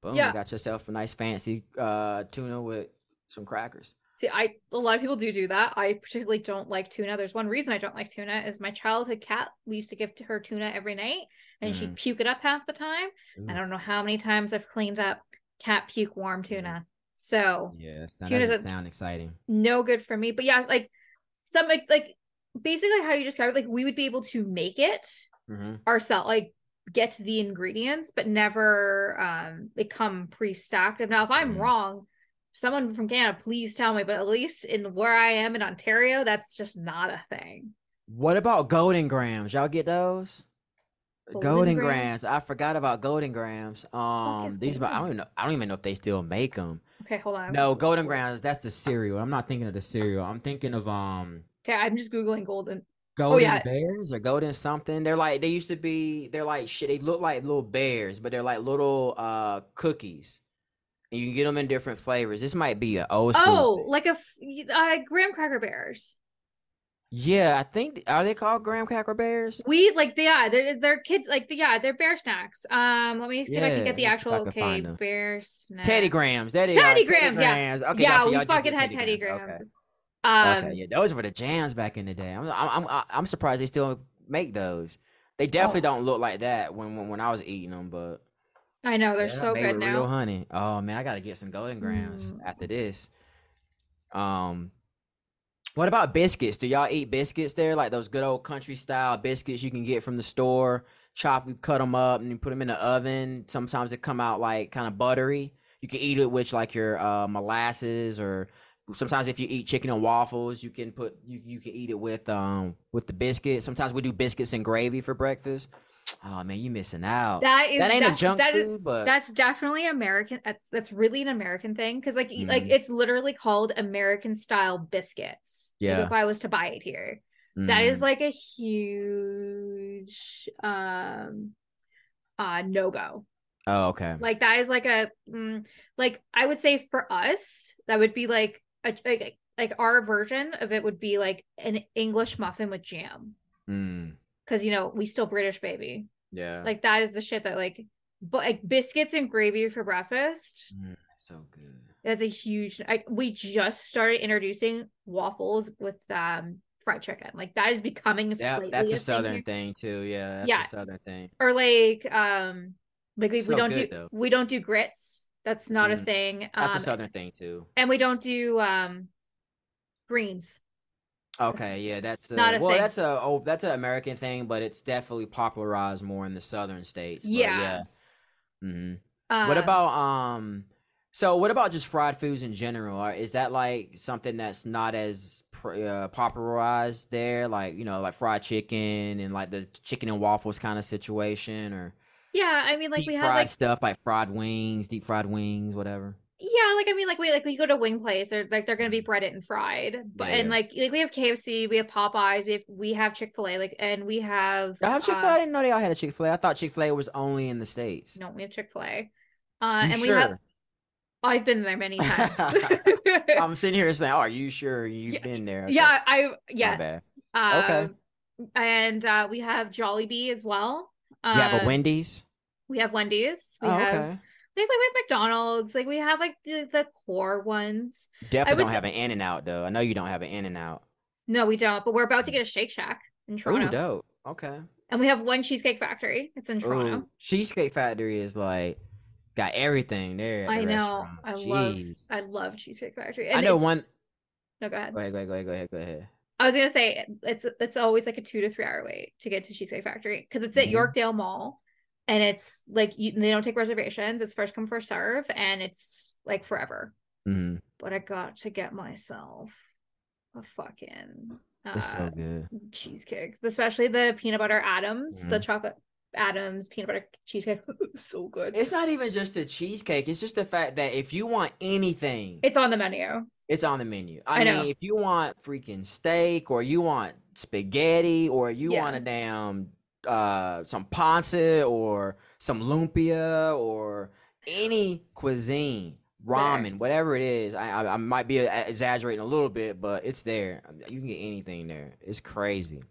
boom, yeah. you got yourself a nice fancy uh, tuna with some crackers. See, I a lot of people do do that. I particularly don't like tuna. There's one reason I don't like tuna is my childhood cat. We used to give to her tuna every night, and mm. she'd puke it up half the time. Oof. I don't know how many times I've cleaned up Can't puke warm tuna. So yeah, that doesn't sound exciting. No good for me. But yeah, like some like like basically how you described like we would be able to make it mm-hmm. ourselves, like get the ingredients, but never um become pre-stacked. Now, if I'm mm-hmm. wrong, someone from Canada, please tell me. But at least in where I am in Ontario, that's just not a thing. What about Golden Grahams? Y'all get those? Golden, grams. grams. I forgot about Golden Grahams. Um, these, I don't even know. I don't even know if they still make them. Okay, hold on. No, Golden Grahams. That's the cereal. I'm not thinking of the cereal. I'm thinking of um. Okay, I'm just googling golden. Golden oh, yeah. bears or golden something. They're like they used to be. They're like shit. They look like little bears, but they're like little uh cookies. And you can get them in different flavors. This might be an old school. Oh, thing. like a uh, graham cracker bears. Yeah, I think are they called graham cracker bears? We like yeah, they're they're kids like yeah, they're bear snacks. Um, let me see yeah, if I can get the actual okay bear snacks. Teddy Grahams, that is Teddy Grahams, Teddy yeah, okay, yeah, we fucking had Teddy Grahams. Okay. Um, okay, yeah, those were the jams back in the day. I'm I'm I'm, I'm surprised they still make those. They definitely oh. don't look like that when, when when I was eating them, but I know they're yeah, so good now. Real honey. Oh man, I gotta get some Golden Grahams mm. after this. Um, what about biscuits? Do y'all eat biscuits there? Like those good old country style biscuits you can get from the store. Chop, you cut them up and you put them in the oven. Sometimes they come out like kind of buttery. You can eat it with like your uh, molasses or sometimes if you eat chicken and waffles, you can put you you can eat it with um with the biscuit. Sometimes we do biscuits and gravy for breakfast. Oh man, you're missing out. That is that ain't def- a junk that food, is, but that's definitely American. That's really an American thing because like mm-hmm. like it's literally called American style biscuits. Yeah. Like if I was to buy it here, mm-hmm. that is mm-hmm. like a huge um uh no go. Oh okay. Like that is like a mm, like I would say for us that would be like a like like our version of it would be like an English muffin with jam. Mm because you know we still British baby. Yeah, like that is the shit that like, but like biscuits and gravy for breakfast. Mm, so good. That's a huge. I, we just started introducing waffles with um fried chicken. Like that is becoming yeah, that's a, a southern thing, thing, too. Yeah, that's yeah. a southern thing. Or like um like we, so we don't good, do though. we don't do grits. That's not mm, a thing. That's um, a southern thing too. And we don't do um greens. Okay, yeah, that's a, not a well, thing. that's a oh, that's an American thing, but it's definitely popularized more in the southern states. But yeah. yeah. Mm-hmm. Uh, what about um? So what about just fried foods in general? Is that like something that's not as uh, popularized there? Like you know, like fried chicken and like the chicken and waffles kind of situation, or yeah, I mean, like we have like stuff like fried wings, deep fried wings, whatever yeah like i mean like we like we go to wing place they're like they're gonna be breaded and fried but yeah, and like like we have kfc we have popeyes we have we have chick-fil-a like and we have i have chick-fil-a uh, i didn't know they all had a chick-fil-a i thought chick-fil-a was only in the states no we have chick-fil-a uh and sure? we have I've been there many times. I'm sitting here saying, "Oh, are you sure you've yeah, been there?" Okay. Yeah, I yes. Uh, okay. And uh, we have Jollibee as well. Uh, you have a Wendy's. We have Wendy's. We oh, have okay like we have McDonald's, like we have like the, the core ones. Definitely don't have an In and Out though. I know you don't have an In and Out. No, we don't. But we're about to get a Shake Shack in Toronto. Ooh, dope. Okay. And we have one Cheesecake Factory. It's in Toronto. Ooh, Cheesecake Factory is like got everything there. I the know. I Jeez. love. I love Cheesecake Factory. And I know one. No, go ahead. Go ahead. Go ahead. Go ahead. Go ahead. Go ahead. I was gonna say it's it's always like a two to three hour wait to get to Cheesecake Factory because it's at mm-hmm. Yorkdale Mall and it's like you, they don't take reservations. It's first come first serve and it's like forever. Mm-hmm. but i got to get myself a fucking uh, so good. cheesecake. Especially the peanut butter adams mm-hmm. the chocolate adams peanut butter cheesecake. So good. It's not even just a cheesecake. It's just the fact that if you want anything it's on the menu. It's on the menu. I, I mean know. if you want freaking steak or you want spaghetti or you yeah. want a damn uh, some ponce or some lumpia or any cuisine, ramen, whatever it is. I, I, I might be exaggerating a little bit, but it's there. You can get anything there. It's crazy.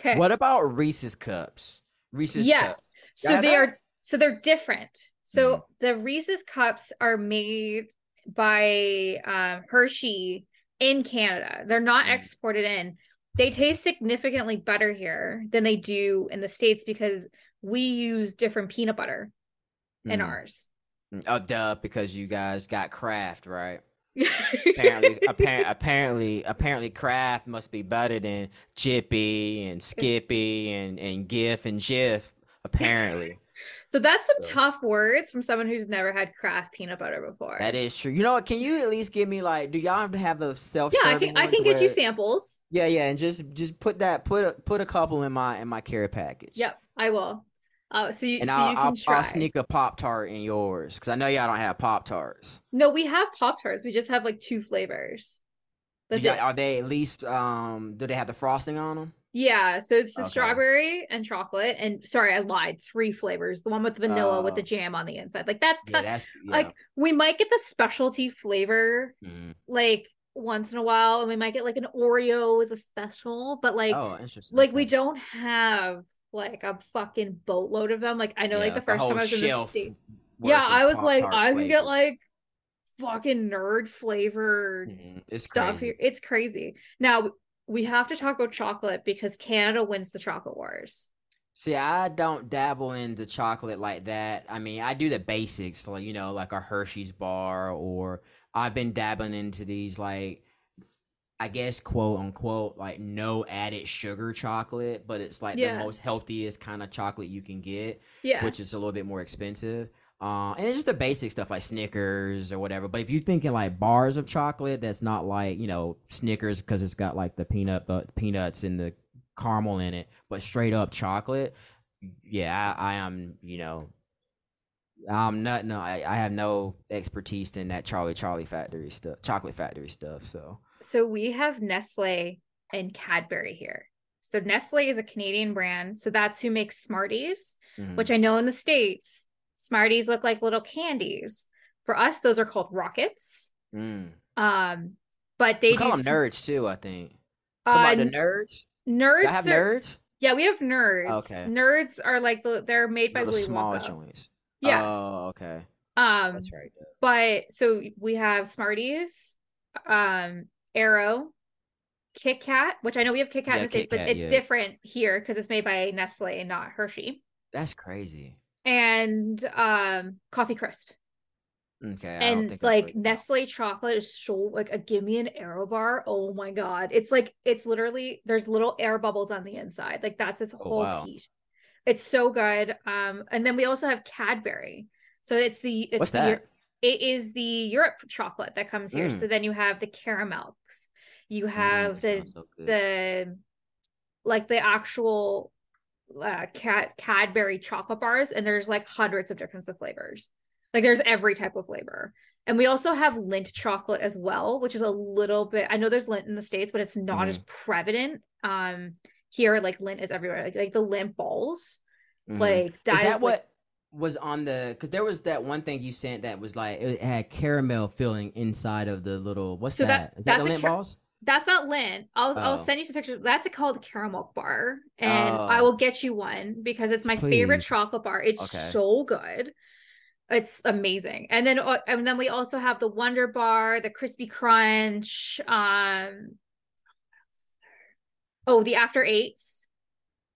Okay. What about Reese's cups? Reese's yes. Cups. So they are so they're different. So mm-hmm. the Reese's cups are made by um, Hershey in Canada. They're not mm-hmm. exported in they taste significantly better here than they do in the states because we use different peanut butter in mm. ours Mm, oh, duh, because you guys got Kraft, right? apparently, apparently, apparently, apparently, Kraft must be better than Jiffy and Skippy and and Gif and Jif. Apparently. So that's some so. tough words from someone who's never had Kraft peanut butter before. That is true. You know what? Can you at least give me like? Do y'all have to have the self? Yeah, I can. I can get you samples. Yeah, yeah, and just just put that put a put a couple in my in my care package. Yep, I will. Uh, so you, and so I'll, you can I'll, try. I'll sneak a pop tart in yours because I know y'all don't have pop tarts. No, we have pop tarts. We just have like two flavors. That's yeah, are they at least? Um, do they have the frosting on them? Yeah, so it's the okay. strawberry and chocolate, and sorry, I lied. Three flavors. The one with the vanilla uh, with the oh. jam on the inside. Like that's, yeah, that's yeah. like we might get the specialty flavor, mm. like once in a while, and we might get like an Oreo as a special, but like, oh, interesting. Like we don't have like a fucking boatload of them. Like I know, yeah, like the first time I was in the state, yeah, I was like, I can get like fucking nerd flavored mm, stuff crazy. here. It's crazy. Now we have to talk about chocolate because Canada wins the chocolate wars. See, I don't dabble into chocolate like that. I mean, I do the basics, like you know, like a Hershey's bar, or I've been dabbling into these like, I guess quote unquote like no added sugar chocolate, but it's like yeah. the most healthiest kind of chocolate you can get. Yeah, which is a little bit more expensive. Uh, and it's just the basic stuff like Snickers or whatever. But if you're thinking like bars of chocolate, that's not like you know Snickers because it's got like the peanut but peanuts and the caramel in it, but straight up chocolate. Yeah, I, I am. You know, I'm not. No, I, I have no expertise in that Charlie Charlie Factory stuff, chocolate factory stuff. So, so we have Nestle and Cadbury here. So Nestle is a Canadian brand. So that's who makes Smarties, mm-hmm. which I know in the states Smarties look like little candies. For us, those are called rockets. Mm. Um, but they we call do them nerds too. I think. Uh, the nerds. Nerds. I have are, nerds. Yeah, we have nerds. Okay. Nerds are like the they're made by Willy small Wonka. joints. Yeah. Oh, okay. Um, that's right. But so we have Smarties, um, Aero, Kit Kat, which I know we have Kit Kat yeah, in the States, but it's yeah. different here because it's made by Nestle and not Hershey. That's crazy and um coffee crisp. Okay and like nestle chocolate is so like a give me an Aero bar. Oh my god. It's like it's literally there's little air bubbles on the inside. Like that's its oh, whole wow. piece. It's so good um and then we also have cadbury. So it's the it's What's the that? it is the europe chocolate that comes here. Mm. so then you have the caramels. You mm, have mm, the so the like the actual uh, cat Cadbury chocolate bars, and there's like hundreds of different flavors. Like there's every type of flavor. And we also have Lindt chocolate as well, which is a little bit. I know there's Lindt in the states, but it's not mm. as prevalent. Um, here like Lindt is everywhere. Like like the Lindt balls, mm. like that is, that is what like, was on the? Because there was that one thing you sent that was like it had caramel filling inside of the little. What's so that? that? Is that the Lindt car- balls? That's not Lindt. I'll oh. I'll send you some pictures. That's a called Caramilk bar, and oh. I will get you one because it's my Please. favorite chocolate bar. It's okay. so good. It's amazing. And then uh, and then we also have the Wonder Bar, the Crispy Crunch. Um, oh, the After Eights.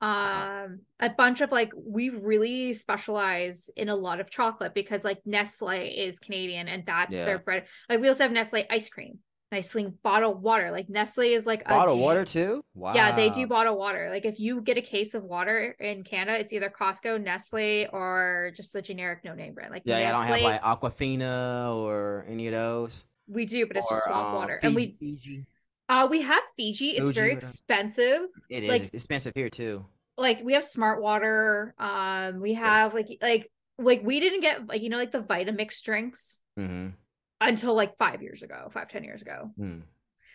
Um, a bunch of like we really specialize in a lot of chocolate because like Nestle is Canadian and that's yeah. their bread. Like we also have Nestle ice cream nicely bottled water. Like Nestle is like bottled a, water too. Wow. Yeah, they do bottled water. Like if you get a case of water in Canada, it's either Costco, Nestle, or just the generic no name brand. Like yeah, Nestle, I don't have like Aquafina or any of those. We do, but it's or, just swamp uh, water, Fiji, and we Fiji. Uh, we have Fiji. It's Fuji, very expensive. It is. Like, it's expensive here too. Like we have Smart Water. Um, we have like like like we didn't get like you know like the Vitamix drinks. Mm-hmm until like five years ago, five ten years ago. Hmm.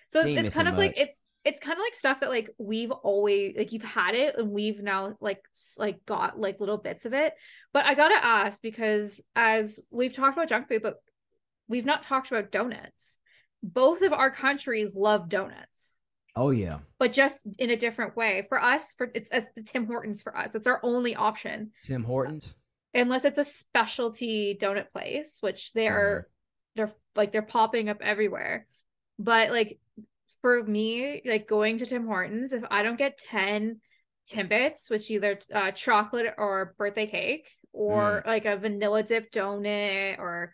So it's, it's kind of much. like it's it's kind of like stuff that like we've always like you've had it and we've now like like got like little bits of it. But I gotta ask because as we've talked about junk food, but we've not talked about donuts. Both of our countries love donuts. Oh yeah. But just in a different way. For us, for it's as the Tim Hortons for us. It's our only option. Tim Hortons? Unless it's a specialty donut place, which they're they're like they're popping up everywhere. But like for me, like going to Tim Hortons, if I don't get 10 Timbits, which either uh, chocolate or birthday cake or mm. like a vanilla dip donut or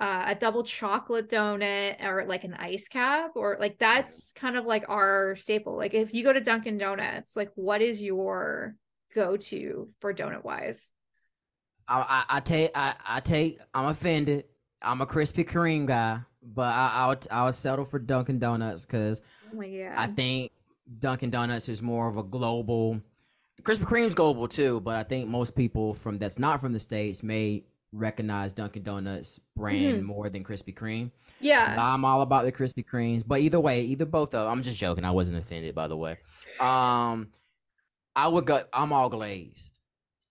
uh, a double chocolate donut or like an ice cap or like that's kind of like our staple. Like if you go to Dunkin' Donuts, like what is your go to for donut wise? I, I, I take I, I take I'm offended. I'm a Krispy Kreme guy, but I, I'll I'll settle for Dunkin' Donuts because oh I think Dunkin' Donuts is more of a global. Krispy Kreme's global too, but I think most people from that's not from the states may recognize Dunkin' Donuts brand mm-hmm. more than Krispy Kreme. Yeah, I'm all about the Krispy Kremes, but either way, either both of. I'm just joking. I wasn't offended, by the way. Um, I would go. I'm all glazed.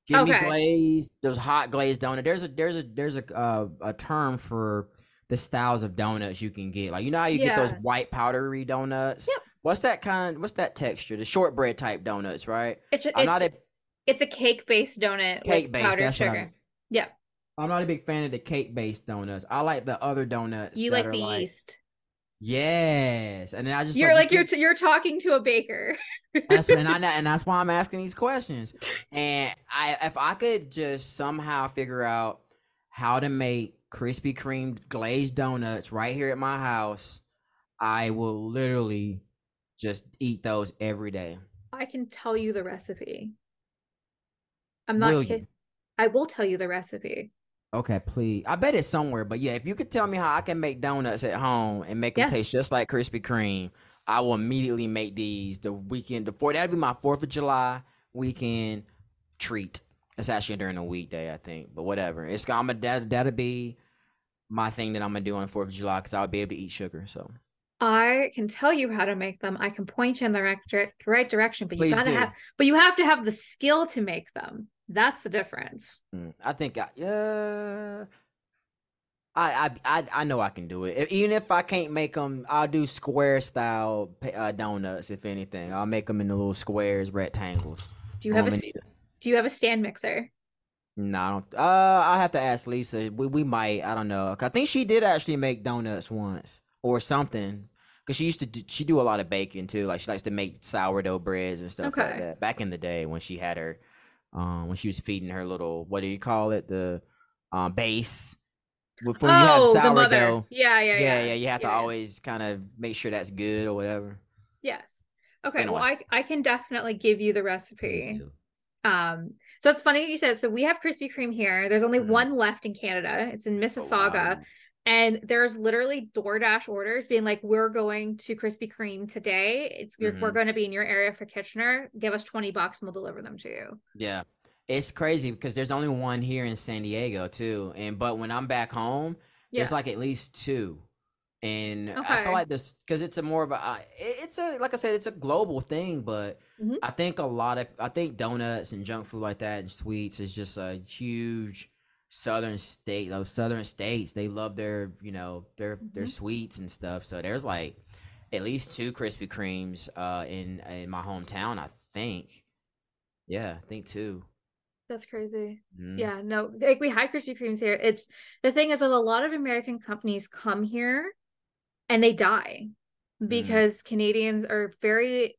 Give okay. me glazed. Those hot glazed donut. There's a there's a there's a uh, a term for the styles of donuts you can get. Like you know how you yeah. get those white powdery donuts. Yep. What's that kind? What's that texture? The shortbread type donuts, right? It's, it's, not a, it's a cake based donut cake with based, powdered sugar. Yeah. I'm not a big fan of the cake based donuts. I like the other donuts. You like the like, yeast. Yes, and then I just you're like, like you're t- you're talking to a baker. that's and I and that's why I'm asking these questions. And I if I could just somehow figure out how to make Krispy Kreme glazed donuts right here at my house, I will literally just eat those every day. I can tell you the recipe. I'm not kidding. I will tell you the recipe. Okay, please. I bet it's somewhere, but yeah, if you could tell me how I can make donuts at home and make them yeah. taste just like Krispy Kreme, I will immediately make these the weekend. before. that'd be my Fourth of July weekend treat. It's actually during a weekday, I think, but whatever. It's I'm a that that'll be my thing that I'm gonna do on the Fourth of July because I'll be able to eat sugar. So I can tell you how to make them. I can point you in the right, right direction, but you gotta do. have, but you have to have the skill to make them. That's the difference. Mm, I think, I, yeah, I, I, I, know I can do it. Even if I can't make them, I'll do square style uh, donuts. If anything, I'll make them in the little squares, rectangles. Do you have a, Do you have a stand mixer? No, I don't. Uh, I have to ask Lisa. We we might. I don't know. I think she did actually make donuts once or something. Cause she used to do, she do a lot of baking too. Like she likes to make sourdough breads and stuff okay. like that. Back in the day when she had her, um, when she was feeding her little what do you call it the, um, base. Before oh, you have oh, sourdough, yeah, yeah, yeah, yeah. You have yeah. to always kind of make sure that's good or whatever. Yes. Okay. Anyway. Well, I I can definitely give you the recipe. Um, so it's funny you said. So we have Krispy Kreme here. There's only mm. one left in Canada. It's in Mississauga. Oh, wow. And there's literally DoorDash orders being like, "We're going to Krispy Kreme today. It's mm-hmm. we're going to be in your area for Kitchener. Give us twenty bucks and we'll deliver them to you." Yeah, it's crazy because there's only one here in San Diego too, and but when I'm back home, yeah. there's like at least two, and okay. I feel like this because it's a more of a it's a like I said, it's a global thing, but mm-hmm. I think a lot of I think donuts and junk food like that and sweets is just a huge southern state those southern states they love their you know their mm-hmm. their sweets and stuff so there's like at least two krispy kremes uh in in my hometown i think yeah i think two that's crazy mm-hmm. yeah no like we had krispy kremes here it's the thing is that a lot of american companies come here and they die mm-hmm. because mm-hmm. canadians are very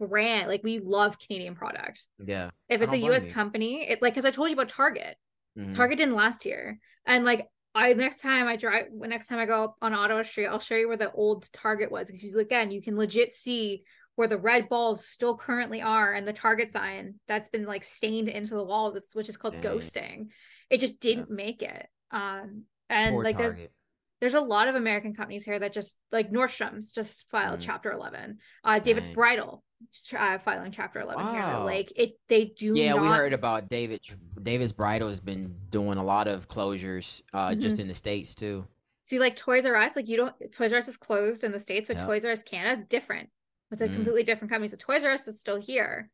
brand like we love canadian product yeah if it's a us company it like because i told you about target Mm-hmm. Target didn't last here. And like I next time I drive next time I go up on Ottawa Street, I'll show you where the old Target was. Because again, you can legit see where the red balls still currently are and the Target sign that's been like stained into the wall, which is called Dang. ghosting. It just didn't yeah. make it. Um and Poor like Target. there's there's a lot of American companies here that just like Nordstrom's just filed mm. Chapter 11. Uh, David's. Bridal uh, filing Chapter 11 wow. here. Like it, they do. Yeah, not... we heard about David. David's Bridal has been doing a lot of closures, uh, mm-hmm. just in the states too. See, like Toys R Us, like you don't. Toys R Us is closed in the states, but yep. Toys R Us Canada is different. It's a mm. completely different company. So Toys R Us is still here,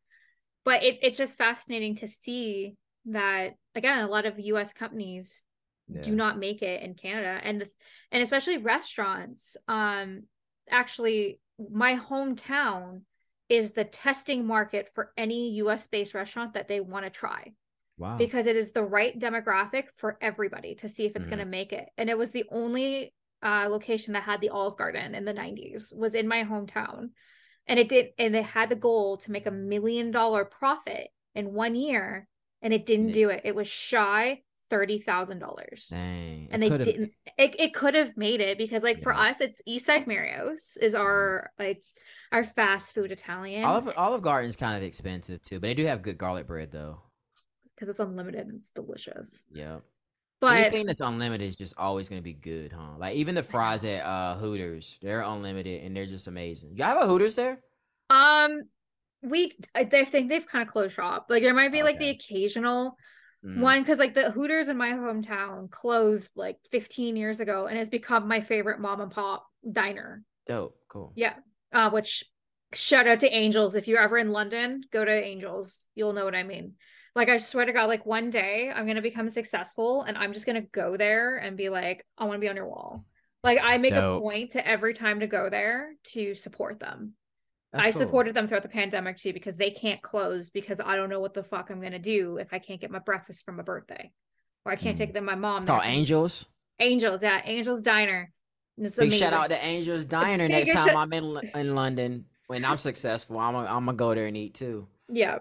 but it, it's just fascinating to see that again, a lot of U.S. companies yeah. do not make it in Canada and the, and especially restaurants um actually my hometown is the testing market for any US based restaurant that they want to try. Wow. Because it is the right demographic for everybody to see if it's mm. going to make it. And it was the only uh, location that had the Olive Garden in the 90s was in my hometown. And it did and they had the goal to make a million dollar profit in one year and it didn't do it. It was shy thirty thousand dollars. And they didn't it, it could have made it because like yeah. for us it's Eastside Mario's is our like our fast food Italian. Olive Olive Garden's kind of expensive too, but they do have good garlic bread though. Because it's unlimited and it's delicious. Yeah. But anything that's unlimited is just always going to be good, huh? Like even the fries at uh, Hooters, they're unlimited and they're just amazing. You have a Hooters there? Um, we I think they've kind of closed shop. Like there might be okay. like the occasional mm. one because like the Hooters in my hometown closed like 15 years ago and has become my favorite mom and pop diner. Dope, cool. Yeah, uh, which shout out to Angels. If you're ever in London, go to Angels. You'll know what I mean. Like I swear to God, like one day I'm gonna become successful and I'm just gonna go there and be like, I want to be on your wall. Like I make Dope. a point to every time to go there to support them. That's I cool. supported them throughout the pandemic too because they can't close because I don't know what the fuck I'm gonna do if I can't get my breakfast from a birthday. Or I can't mm. take them my mom. It's called Angels. Angels, yeah, Angels Diner. It's Big amazing. shout out to Angels Diner next time I'm in in London when I'm successful. I'm a, I'm gonna go there and eat too. Yeah,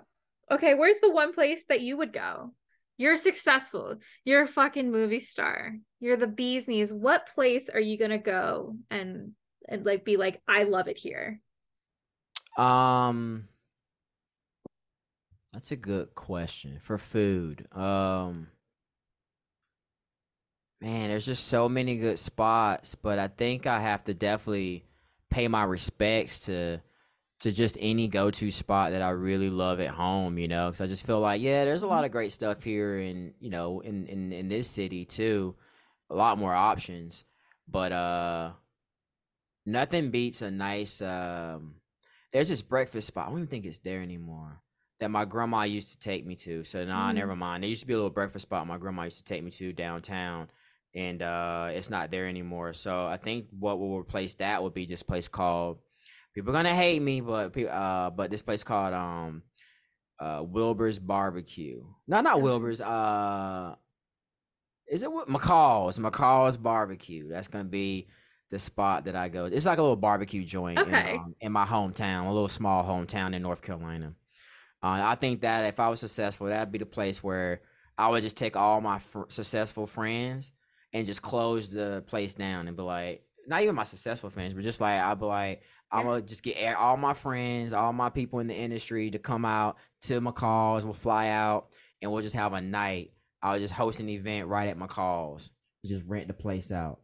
Okay, where's the one place that you would go? You're successful. You're a fucking movie star. You're the bee's knees. What place are you gonna go and and like be like, I love it here? Um that's a good question for food. Um man, there's just so many good spots, but I think I have to definitely pay my respects to to just any go-to spot that I really love at home, you know, because I just feel like, yeah, there's a lot of great stuff here in, you know, in, in, in this city too, a lot more options, but, uh, nothing beats a nice, um, there's this breakfast spot. I don't even think it's there anymore that my grandma used to take me to. So nah, mm. never mind. There used to be a little breakfast spot my grandma used to take me to downtown and, uh, it's not there anymore. So I think what will replace that would be this place called people are gonna hate me, but uh, but this place called um, uh, Wilbur's Barbecue. No, not Wilbur's. Uh, is it what McCall's? McCall's Barbecue. That's gonna be the spot that I go. It's like a little barbecue joint okay. in, um, in my hometown, a little small hometown in North Carolina. Uh, I think that if I was successful, that'd be the place where I would just take all my fr- successful friends and just close the place down and be like, not even my successful friends, but just like I'd be like, I'm gonna just get all my friends, all my people in the industry to come out to McCall's. We'll fly out and we'll just have a night. I'll just host an event right at McCall's. Just rent the place out.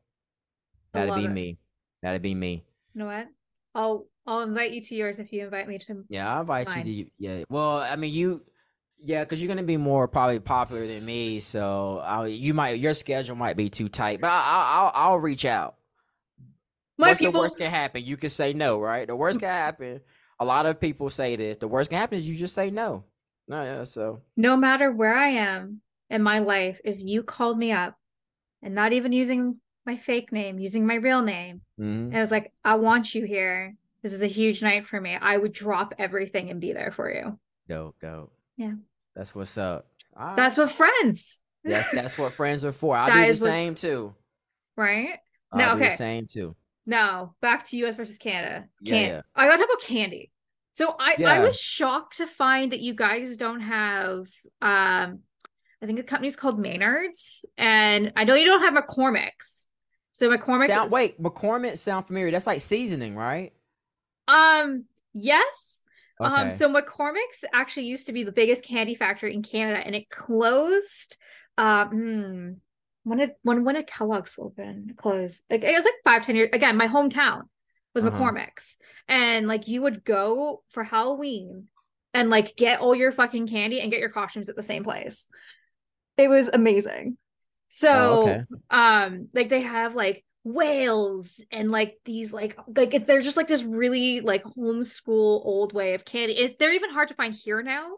That'd be it. me. That'd be me. You know what? I'll I'll invite you to yours if you invite me to. Yeah, I'll invite mine. you to. Yeah. Well, I mean, you. Yeah, because you're gonna be more probably popular than me, so I'll, you might your schedule might be too tight, but I, will I'll I'll reach out. My What's people... the worst can happen? You can say no, right? The worst can happen. A lot of people say this. The worst can happen is you just say no. No, yeah. So no matter where I am in my life, if you called me up and not even using my fake name, using my real name, mm-hmm. and I was like, I want you here. This is a huge night for me. I would drop everything and be there for you. Dope, dope. Yeah. That's what's up. Right. That's what friends. That's that's what friends are for. I do the same what, too. Right? i now, okay. same too. Now back to U.S. versus Canada. Can- yeah, yeah. I gotta talk about candy. So I yeah. I was shocked to find that you guys don't have um I think the company's called Maynard's and I know you don't have McCormick's. So McCormick's sound, wait, McCormick sound familiar. That's like seasoning, right? Um yes. Um, okay. Um so McCormick's actually used to be the biggest candy factory in Canada and it closed um hmm, when did when when did Kellogg's open close? Like it was like five ten years. Again, my hometown was uh-huh. McCormick's, and like you would go for Halloween and like get all your fucking candy and get your costumes at the same place. It was amazing. So, oh, okay. um, like they have like whales and like these like like they're just like this really like homeschool old way of candy. It's they're even hard to find here now,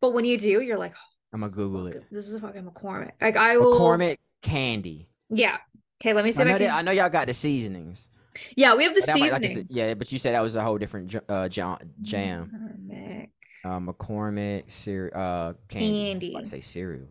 but when you do, you're like, oh, I'm gonna Google it. This is a fucking McCormick. Like I will McCormick candy. Yeah. Okay, let me see. I know, I, can... I know y'all got the seasonings. Yeah, we have the seasoning. Might, like yeah, but you said that was a whole different uh, jam. McCormick. Uh, McCormick cereal. Uh, candy. candy. I say cereal.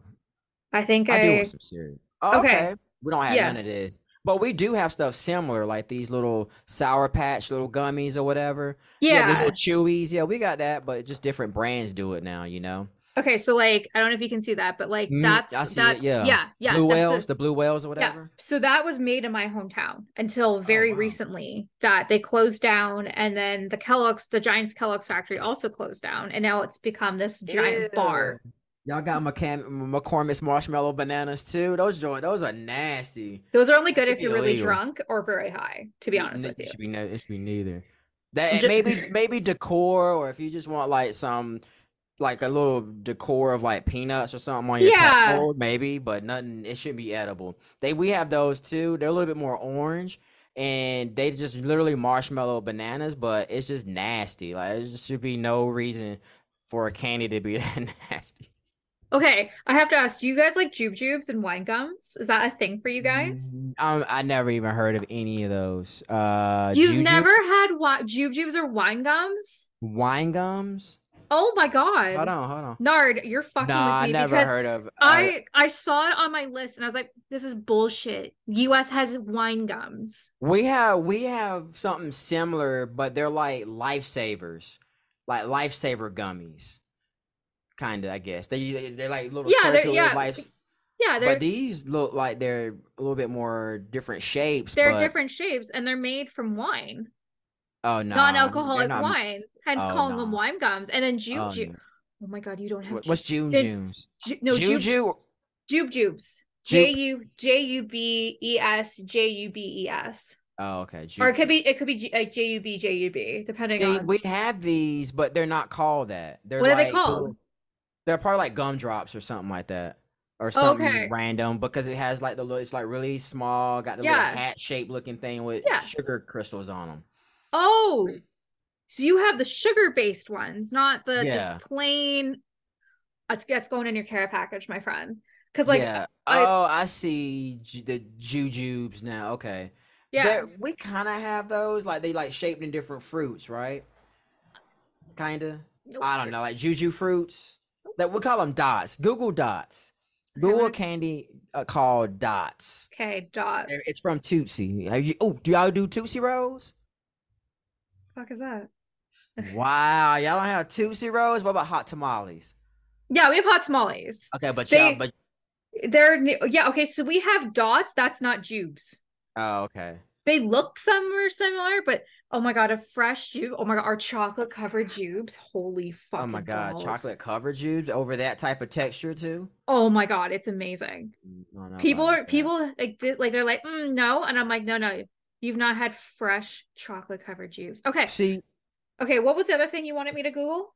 I think I, I do want some cereal. Oh, okay. okay. We don't have yeah. none of this. But we do have stuff similar, like these little sour patch little gummies or whatever. Yeah. yeah little chewies. Yeah, we got that, but just different brands do it now, you know? Okay, so like I don't know if you can see that, but like mm, that's I see that, it, yeah, yeah, yeah. Blue whales, the, the, blue whales or whatever. Yeah. So that was made in my hometown until oh, very oh, wow. recently that they closed down, and then the Kellogg's, the giant Kellogg's factory, also closed down, and now it's become this giant Ew. bar. Y'all got McCam- McCormick's marshmallow bananas too. Those joy, those are nasty. Those are only good if you're really drunk or very high. To be honest it, with you, should be no, it should be neither. That just, maybe maybe decor, or if you just want like some like a little decor of like peanuts or something on your yeah. Table, maybe, but nothing. It shouldn't be edible. They we have those too. They're a little bit more orange, and they just literally marshmallow bananas, but it's just nasty. Like there should be no reason for a candy to be that nasty. Okay, I have to ask: Do you guys like jube jubes and wine gums? Is that a thing for you guys? Mm, um, I never even heard of any of those. Uh, You've never had jube jubes or wine gums? Wine gums? Oh my god! Hold on, hold on. Nard, you're fucking nah, with me I never because heard of. I I saw it on my list and I was like, this is bullshit. U.S. has wine gums. We have we have something similar, but they're like lifesavers, like lifesaver gummies kind of. I guess they they're like little yeah, circular yeah. life. Yeah, but these look like they're a little bit more different shapes. They're but... different shapes, and they're made from wine. Oh no, non-alcoholic not... wine. Hence oh, calling no. them wine gums, and then juke oh, juke. No. Oh my god, you don't have. What's June Junes? Ju- no, Juju. Jube Jubes. J U J U B E S J U B E S. Oh, okay. Jube. Or it could be it could be like uh, J U B J U B, depending See, on. We have these, but they're not called that. They're what like, are they called? They're probably like gumdrops or something like that. Or something okay. random because it has like the little, it's like really small, got the yeah. little hat shaped looking thing with yeah. sugar crystals on them. Oh, so you have the sugar based ones, not the yeah. just plain. That's, that's going in your care package, my friend. Because like, yeah. I, oh, I see the jujubes now. Okay, yeah, They're, we kind of have those. Like they like shaped in different fruits, right? Kind of. Nope. I don't know, like juju fruits that we call them dots. Google dots. Google a candy uh, called dots. Okay, dots. It's from Tootsie. Oh, do y'all do Tootsie rolls? fuck is that? wow, y'all don't have Tootsie rolls. What about hot tamales? Yeah, we have hot tamales. Okay, but they, but they're yeah. Okay, so we have dots. That's not jubes. Oh, okay. They look somewhere similar, but oh my god, a fresh jube. Oh my god, our chocolate covered jubes. Holy fuck. Oh my god, balls. chocolate covered jubes over that type of texture too. Oh my god, it's amazing. Mm, people are that. people like like they're like mm, no, and I'm like no no. You've not had fresh chocolate covered jubes. Okay. See. Okay, what was the other thing you wanted me to Google?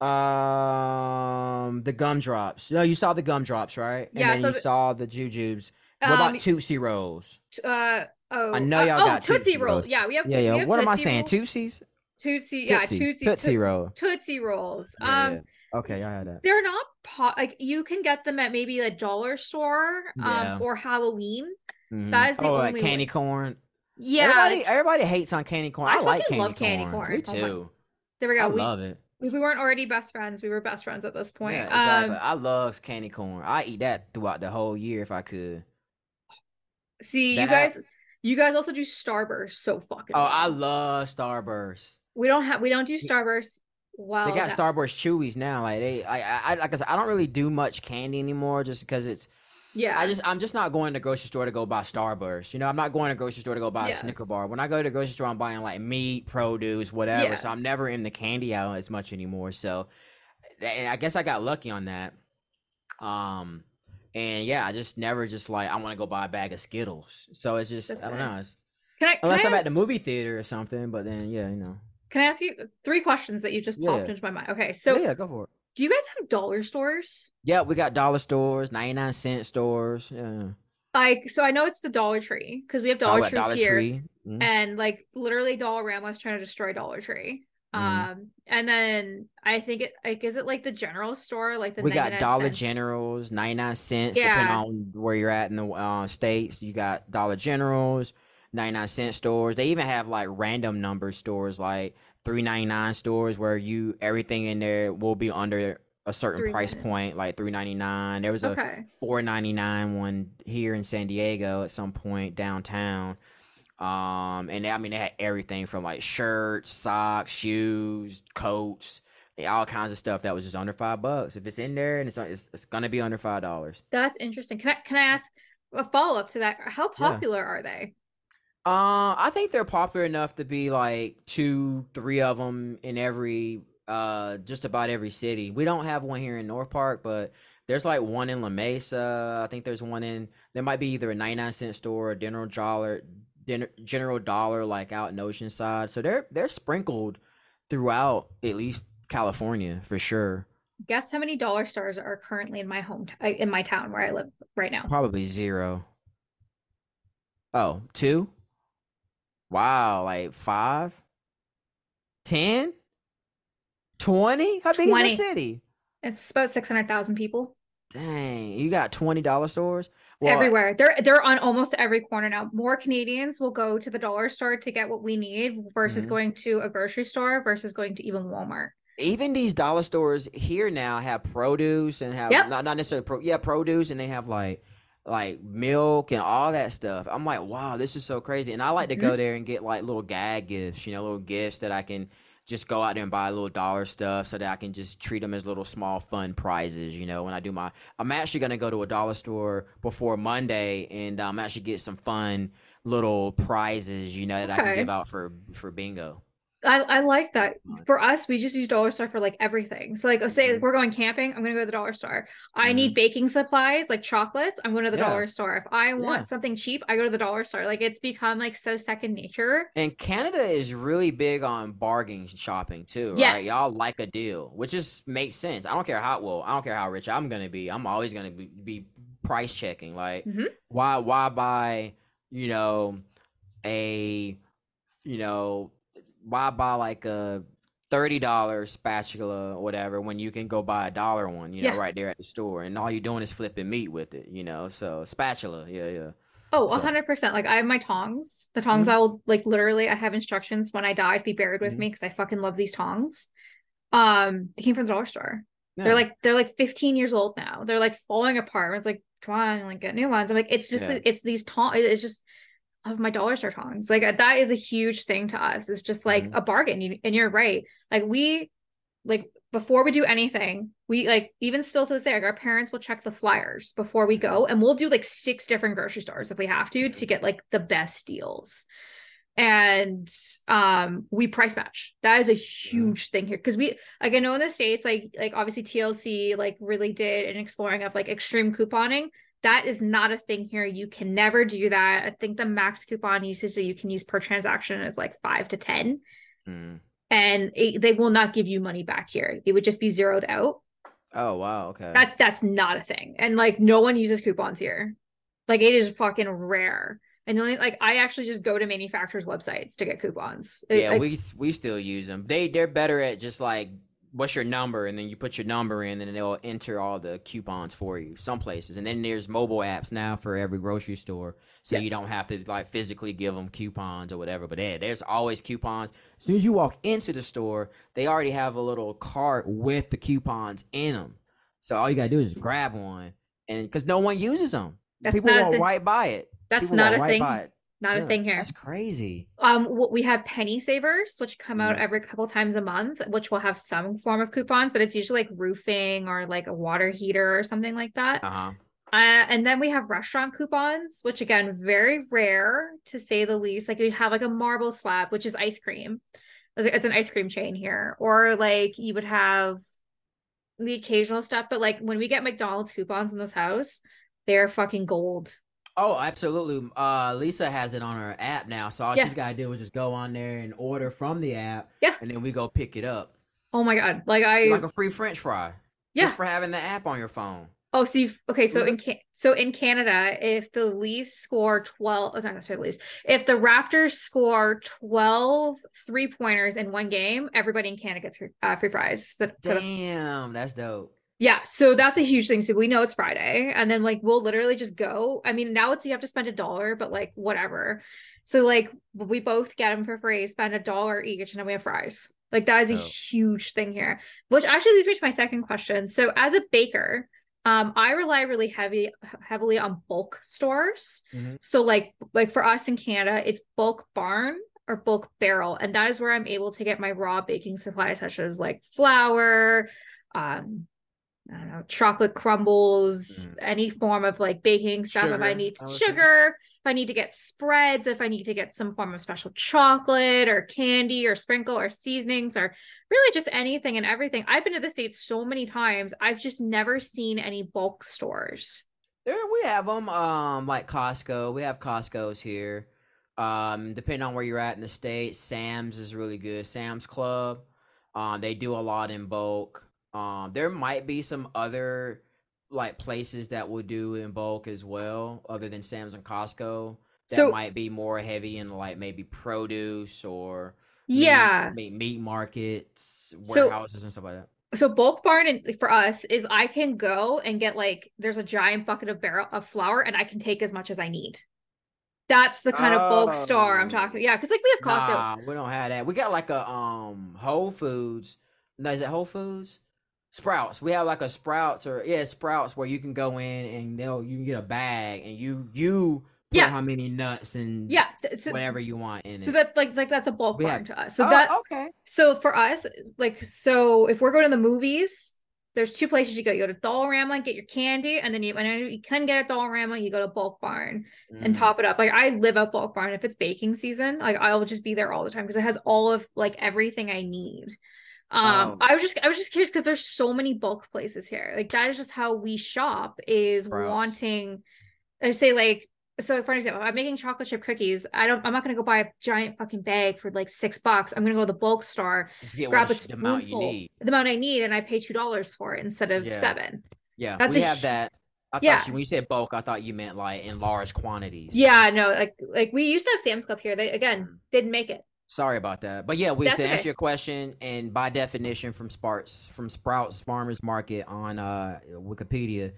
Um, the gumdrops. No, you saw the gumdrops, right? And yeah. then so you the, saw the jujubes. What um, about Tootsie Rolls? Uh, Oh, I know y'all uh, got oh, Tootsie, Roll. Rolls. Yeah, we have. Yeah, yeah. Have what Tootsie am I saying? Tootsies. Tootsie, yeah, Tootsie, Tootsie Roll. Tootsie Rolls. Yeah, um, yeah. okay, I had that. They're not pot. Like you can get them at maybe a dollar store, um, yeah. or Halloween. Mm-hmm. That is the oh, only like candy corn. Yeah, everybody, everybody hates on candy corn. I, I like candy love corn. candy corn. Me oh too. there we go. I we, love it. If we weren't already best friends, we were best friends at this point. Yeah, exactly. Um, I love candy corn. I eat that throughout the whole year if I could. See, that, you guys, you guys also do Starburst, so fucking. Oh, well. I love Starburst. We don't have we don't do Starburst. Wow. they got that... Starburst Chewies now. Like they, I, I, like I said, I don't really do much candy anymore, just because it's. Yeah. I just I'm just not going to grocery store to go buy Starburst. You know, I'm not going to grocery store to go buy yeah. a Snicker bar. When I go to the grocery store, I'm buying like meat, produce, whatever. Yeah. So I'm never in the candy aisle as much anymore. So, and I guess I got lucky on that. Um, and yeah, I just never just like I want to go buy a bag of Skittles. So it's just That's I don't right. know. It's, can I, can unless I am at the movie theater or something, but then yeah, you know. Can I ask you three questions that you just popped yeah. into my mind? Okay, so yeah, go for it. Do you guys have dollar stores? Yeah, we got dollar stores, ninety nine cent stores. Yeah. Like so, I know it's the Dollar Tree because we have Dollar oh, Trees Dollar here, Tree? mm-hmm. and like literally Dollarama is trying to destroy Dollar Tree. Mm-hmm. Um, and then I think it like is it like the general store, like the we got Dollar cents? Generals, ninety nine cents, yeah. depending on where you're at in the uh, states. You got Dollar Generals, ninety nine cent stores. They even have like random number stores, like three ninety nine stores, where you everything in there will be under a certain price point, like three ninety nine. There was a four ninety nine one here in San Diego at some point downtown. Um, and they, I mean, they had everything from like shirts, socks, shoes, coats, all kinds of stuff that was just under five bucks. If it's in there and it's it's, it's gonna be under five dollars. That's interesting. Can I can I ask a follow up to that? How popular yeah. are they? Uh, I think they're popular enough to be like two, three of them in every uh just about every city. We don't have one here in North Park, but there's like one in La Mesa. I think there's one in there might be either a 99 cent store or General Dollar General Dollar like out in Oceanside. So they're they're sprinkled throughout at least California for sure. Guess how many dollar stores are currently in my home in my town where I live right now? Probably zero. Oh, two? Wow, like five? Ten? Twenty? How big 20. is the city? It's about six hundred thousand people. Dang, you got twenty dollar stores well, everywhere. They're they're on almost every corner now. More Canadians will go to the dollar store to get what we need versus mm-hmm. going to a grocery store versus going to even Walmart. Even these dollar stores here now have produce and have yep. not not necessarily pro, yeah produce and they have like like milk and all that stuff. I'm like, wow, this is so crazy. And I like to mm-hmm. go there and get like little gag gifts, you know, little gifts that I can just go out there and buy a little dollar stuff so that I can just treat them as little small fun prizes. You know, when I do my, I'm actually gonna go to a dollar store before Monday and um, actually get some fun little prizes. You know, that okay. I can give out for for bingo. I, I like that. For us, we just use dollar store for like everything. So like, say mm-hmm. we're going camping, I'm gonna go to the dollar store. I mm-hmm. need baking supplies like chocolates. I'm going to the yeah. dollar store. If I want yeah. something cheap, I go to the dollar store. Like it's become like so second nature. And Canada is really big on bargain shopping too. Yes. Right? Y'all like a deal, which just makes sense. I don't care how well, I don't care how rich I'm gonna be. I'm always gonna be, be price checking. Like mm-hmm. why why buy you know a you know why buy like a thirty dollar spatula or whatever when you can go buy a dollar one, you know, yeah. right there at the store, and all you're doing is flipping meat with it, you know. So spatula, yeah, yeah. Oh, hundred percent. Like I have my tongs. The tongs mm-hmm. I will like literally. I have instructions when I die to be buried with mm-hmm. me because I fucking love these tongs. Um, they came from the dollar store. Yeah. They're like they're like 15 years old now. They're like falling apart. It's like come on, like get new ones. I'm like it's just yeah. it's these tongs. It's just of my dollar store tongs. Like that is a huge thing to us. It's just like mm-hmm. a bargain. And you're right. Like we like before we do anything, we like even still to this day, like our parents will check the flyers before we go and we'll do like six different grocery stores if we have to to get like the best deals. And um we price match. That is a huge thing here. Cause we like I know in the States, like like obviously TLC like really did an exploring of like extreme couponing that is not a thing here. You can never do that. I think the max coupon usage that you can use per transaction is like five to 10. Mm. And it, they will not give you money back here. It would just be zeroed out. Oh, wow. Okay. That's that's not a thing. And like no one uses coupons here. Like it is fucking rare. And the only like I actually just go to manufacturers' websites to get coupons. Yeah, like, we we still use them. They they're better at just like what's your number? And then you put your number in and they'll enter all the coupons for you some places and then there's mobile apps now for every grocery store so yeah. you don't have to like physically give them coupons or whatever. But yeah there's always coupons. As soon as you walk into the store they already have a little cart with the coupons in them so all you gotta do is grab one and because no one uses them that's people walk right by it. that's people not a right thing not yeah, a thing here. That's crazy. Um, we have penny savers, which come out every couple times a month, which will have some form of coupons, but it's usually like roofing or like a water heater or something like that. Uh-huh. Uh, and then we have restaurant coupons, which again, very rare to say the least. Like you have like a marble slab, which is ice cream. It's an ice cream chain here, or like you would have the occasional stuff. But like when we get McDonald's coupons in this house, they're fucking gold. Oh, absolutely. Uh, Lisa has it on her app now, so all yeah. she's got to do is just go on there and order from the app. Yeah, and then we go pick it up. Oh my god! Like I like a free French fry. Yeah, just for having the app on your phone. Oh, see, okay, so in Can- so in Canada, if the Leafs score 12, not necessarily Leafs, if the Raptors score 12 three pointers in one game, everybody in Canada gets uh, free fries. Damn, that's dope. Yeah, so that's a huge thing. So we know it's Friday, and then like we'll literally just go. I mean, now it's you have to spend a dollar, but like whatever. So like we both get them for free, spend a dollar each, and then we have fries. Like that is a oh. huge thing here. Which actually leads me to my second question. So as a baker, um, I rely really heavy heavily on bulk stores. Mm-hmm. So like like for us in Canada, it's bulk barn or bulk barrel. And that is where I'm able to get my raw baking supplies, such as like flour, um, I don't know, chocolate crumbles, mm. any form of like baking stuff. Sugar, if I need sugar, if I need to get spreads, if I need to get some form of special chocolate or candy or sprinkle or seasonings or really just anything and everything. I've been to the States so many times. I've just never seen any bulk stores. There we have them, um, like Costco. We have Costco's here. Um, depending on where you're at in the state, Sam's is really good. Sam's Club, um, they do a lot in bulk. Um, there might be some other like places that will do in bulk as well, other than Sam's and Costco. That so, might be more heavy in like maybe produce or yeah, meat, meat markets, warehouses so, and stuff like that so bulk barn and for us is I can go and get like there's a giant bucket of barrel of flour and I can take as much as I need. That's the kind of bulk store I'm talking. Yeah, because like we have Costco. Nah, we don't have that. We got like a um Whole Foods. No, is it Whole Foods? Sprouts. We have like a Sprouts or yeah, Sprouts where you can go in and they'll you can get a bag and you you yeah. how many nuts and yeah, so, whatever you want in so it. that like like that's a bulk barn to us. So oh, that okay. So for us, like so if we're going to the movies, there's two places you go. You go to Dollarama and get your candy, and then you when you can get a Dollarama, you go to Bulk Barn mm. and top it up. Like I live at Bulk Barn. If it's baking season, like I'll just be there all the time because it has all of like everything I need. Um, oh. I was just I was just curious because there's so many bulk places here. Like that is just how we shop. Is Sprouts. wanting. I say like so for example, I'm making chocolate chip cookies. I don't. I'm not gonna go buy a giant fucking bag for like six bucks. I'm gonna go to the bulk store, grab a spoonful, the amount you need, the amount I need, and I pay two dollars for it instead of yeah. seven. Yeah, that's we a, have that. I yeah. thought you, when you said bulk, I thought you meant like in large quantities. Yeah, no, like like we used to have Sam's Club here. They again mm. didn't make it. Sorry about that, but yeah, we That's to okay. answer your question, and by definition, from Sparks from Sprouts Farmers Market on uh Wikipedia,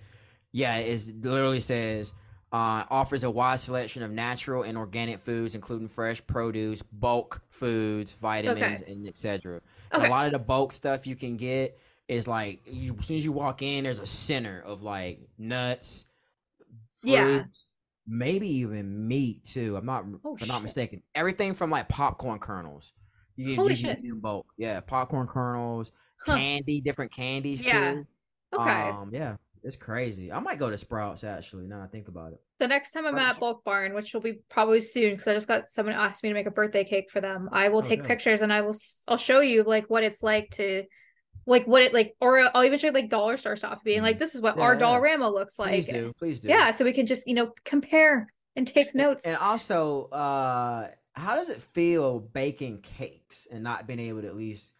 yeah, it literally says uh, offers a wide selection of natural and organic foods, including fresh produce, bulk foods, vitamins, okay. and etc. Okay. A lot of the bulk stuff you can get is like you, as soon as you walk in, there's a center of like nuts, fruits, yeah, maybe even meat too. I'm not, oh, if I'm not mistaken. Everything from like popcorn kernels. You can, Holy shit. in bulk. Yeah, popcorn kernels, huh. candy, different candies yeah. too. Okay. Um, yeah. It's crazy. I might go to Sprouts actually. Now I think about it. The next time I'm at Bulk Barn, which will be probably soon, because I just got someone asked me to make a birthday cake for them. I will oh, take pictures and I will I'll show you like what it's like to like what it like or I'll even show like dollar store stuff being like mm-hmm. this is what yeah, our Dollarama looks like. Please do. Please do. Yeah, so we can just, you know, compare and take notes. And also, uh how does it feel baking cakes and not being able to at least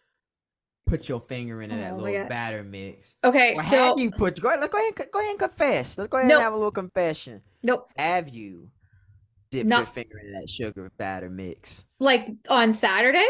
put your finger in oh, that little batter mix. Okay, or so have you put go ahead, let's go ahead go ahead and confess. Let's go ahead nope. and have a little confession. Nope. Have you dipped Not, your finger in that sugar batter mix? Like on Saturday?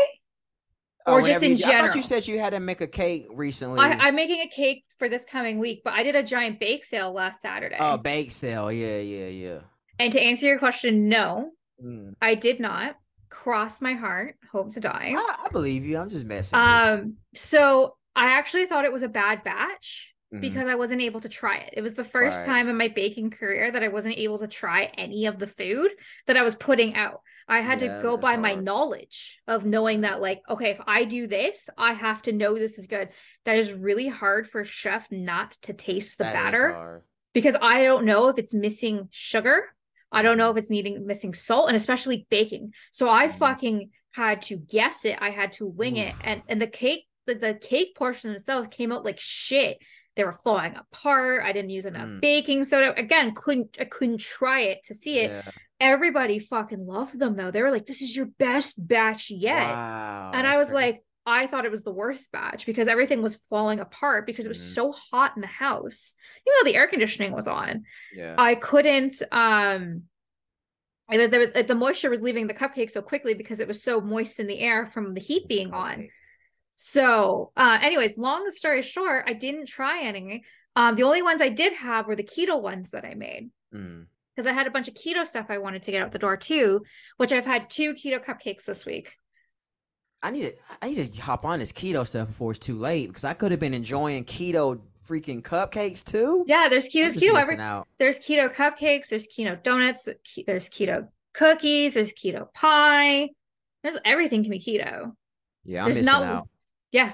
Oh, or just in you, general. I thought you said you had to make a cake recently. I, am making a cake for this coming week, but I did a giant bake sale last Saturday. Oh, bake sale. Yeah, yeah, yeah. And to answer your question, no, mm. I did not cross my heart, hope to die. I, I believe you. I'm just messing. Um, so I actually thought it was a bad batch mm-hmm. because I wasn't able to try it. It was the first right. time in my baking career that I wasn't able to try any of the food that I was putting out. I had yeah, to go by hard. my knowledge of knowing that, like, okay, if I do this, I have to know this is good. That is really hard for chef not to taste the that batter because I don't know if it's missing sugar I don't know if it's needing missing salt and especially baking. So I mm-hmm. fucking had to guess it. I had to wing Oof. it. And and the cake, the, the cake portion itself came out like shit. They were falling apart. I didn't use enough mm. baking soda. Again, couldn't I couldn't try it to see it. Yeah. Everybody fucking loved them though. They were like, "This is your best batch yet," wow, and I was like, I thought it was the worst batch because everything was falling apart because it was mm. so hot in the house. Even though the air conditioning was on. Yeah. I couldn't um either the, the moisture was leaving the cupcake so quickly because it was so moist in the air from the heat being on. So, uh anyways, long story short, I didn't try any. Um the only ones I did have were the keto ones that I made. Mm because I had a bunch of keto stuff I wanted to get out the door too, which I've had two keto cupcakes this week. I need to I need to hop on this keto stuff before it's too late because I could have been enjoying keto freaking cupcakes too. Yeah, there's keto keto every out. there's keto cupcakes, there's keto donuts, there's keto cookies, there's keto pie. There's everything can be keto. Yeah, I'm there's missing not, out. Yeah,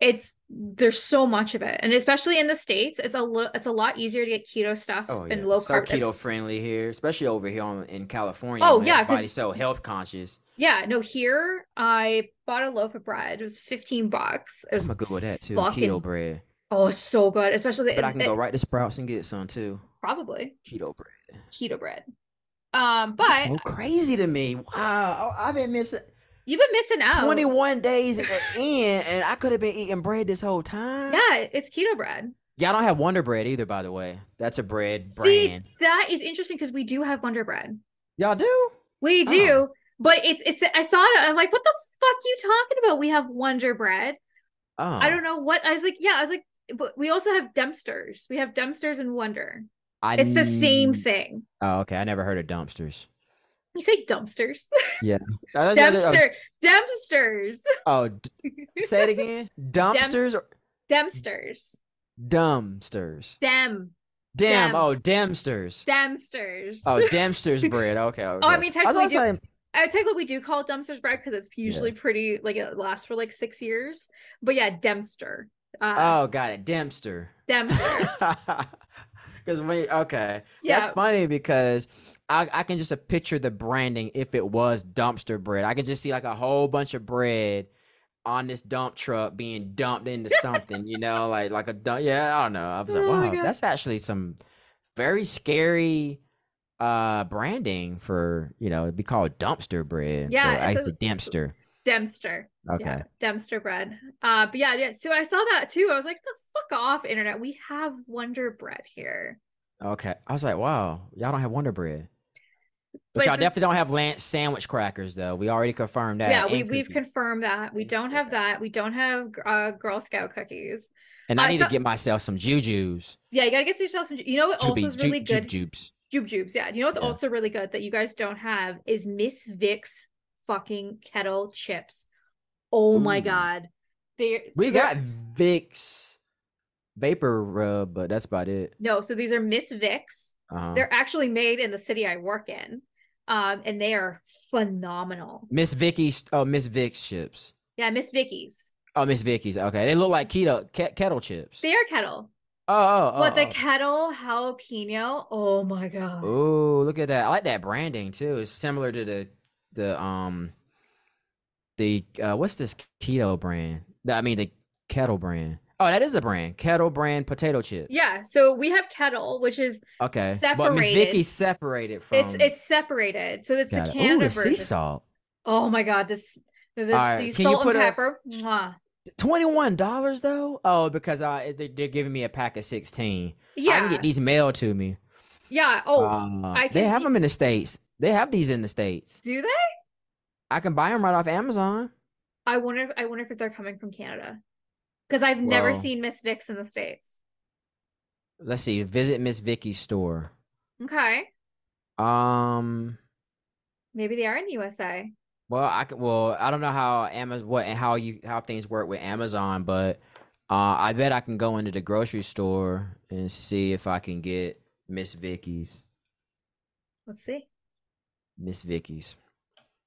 it's there's so much of it, and especially in the states, it's a little it's a lot easier to get keto stuff oh, yeah. and low carb. So keto friendly here, especially over here on, in California. Oh yeah, everybody's so health conscious. Yeah, no, here I bought a loaf of bread. It was 15 bucks. It was I'm good with that too. Keto bread. Oh, so good, especially. But I can it, go right to Sprouts and get some too. Probably keto bread. Keto bread. Um, but That's so crazy to me. Wow, I've been missing. You've been missing out. 21 days in, and I could have been eating bread this whole time. Yeah, it's keto bread. Y'all don't have Wonder Bread either, by the way. That's a bread See, brand. That is interesting because we do have Wonder Bread. Y'all do? We oh. do. Oh. But it's it's I saw it. I'm like, what the fuck you talking about? We have Wonder Bread. Oh. I don't know what I was like. Yeah, I was like, but we also have dumpsters. We have dumpsters and Wonder. I it's the same thing. Oh, okay. I never heard of dumpsters. You say dumpsters. Yeah. Dempster. Dempsters. Oh, d- say it again. Dumpsters. Or- Dempsters. Dumpsters. Dem. Dem. Oh, Dempsters. Dempsters. Oh, Dempsters bread. Okay. okay. Oh, I mean, technically, I, do, saying... I take what we do call dumpsters bread because it's usually yeah. pretty, like it lasts for like six years. But yeah, Dempster. Uh, oh, got it. Dempster. Dempster. Because we okay, yeah. that's funny because I, I can just picture the branding if it was dumpster bread. I can just see like a whole bunch of bread on this dump truck being dumped into something, you know, like like a dump. Yeah, I don't know. I was like, oh wow, that's actually some very scary uh branding for you know it'd be called dumpster bread. Yeah, I said dumpster. Dempster. Okay. Yeah, Dempster bread. Uh, but yeah, yeah. So I saw that too. I was like, the fuck off, internet. We have Wonder Bread here. Okay. I was like, wow, y'all don't have Wonder Bread. But, but y'all definitely don't have Lance sandwich crackers though. We already confirmed that. Yeah, we, we've confirmed that. We don't have that. We don't have uh, Girl Scout cookies. And I uh, need so, to get myself some jujubes. Yeah, you gotta get yourself some. You know what Juby, also is really ju- good? Jujubes. Jubes. Yeah. You know what's yeah. also really good that you guys don't have is Miss Vick's fucking kettle chips. Oh Ooh. my god. They we got Vicks vapor rub, but that's about it. No, so these are Miss Vicks. Uh-huh. They're actually made in the city I work in um, and they are phenomenal. Miss Vickie's, oh, Miss Vick's chips. Yeah, Miss Vickie's. Oh, Miss Vickie's. Okay, they look like keto ke- kettle chips. They are kettle. Oh, oh, oh but the oh. kettle jalapeno. Oh my god. Oh, look at that! I like that branding too. It's similar to the the um the uh what's this keto brand? I mean the kettle brand. Oh, that is a brand. Kettle brand potato chip. Yeah. So we have kettle, which is okay. Separated. But Miss Vickie's separated from. It's it's separated. So it's Got the Canada Ooh, the version. sea salt. Oh my god! This this right. salt and pepper. Twenty-one dollars though. Oh, because uh, they, are giving me a pack of sixteen. Yeah, I can get these mailed to me. Yeah. Oh, uh, I can, they have them in the states. They have these in the states. Do they? I can buy them right off Amazon. I wonder. If, I wonder if they're coming from Canada because I've never seen Miss Vick's in the states. Let's see. Visit Miss Vickie's store. Okay. Um. Maybe they are in the USA. Well, I can, well I don't know how Amazon what and how you how things work with Amazon, but uh, I bet I can go into the grocery store and see if I can get Miss Vickie's. Let's see. Miss Vickie's.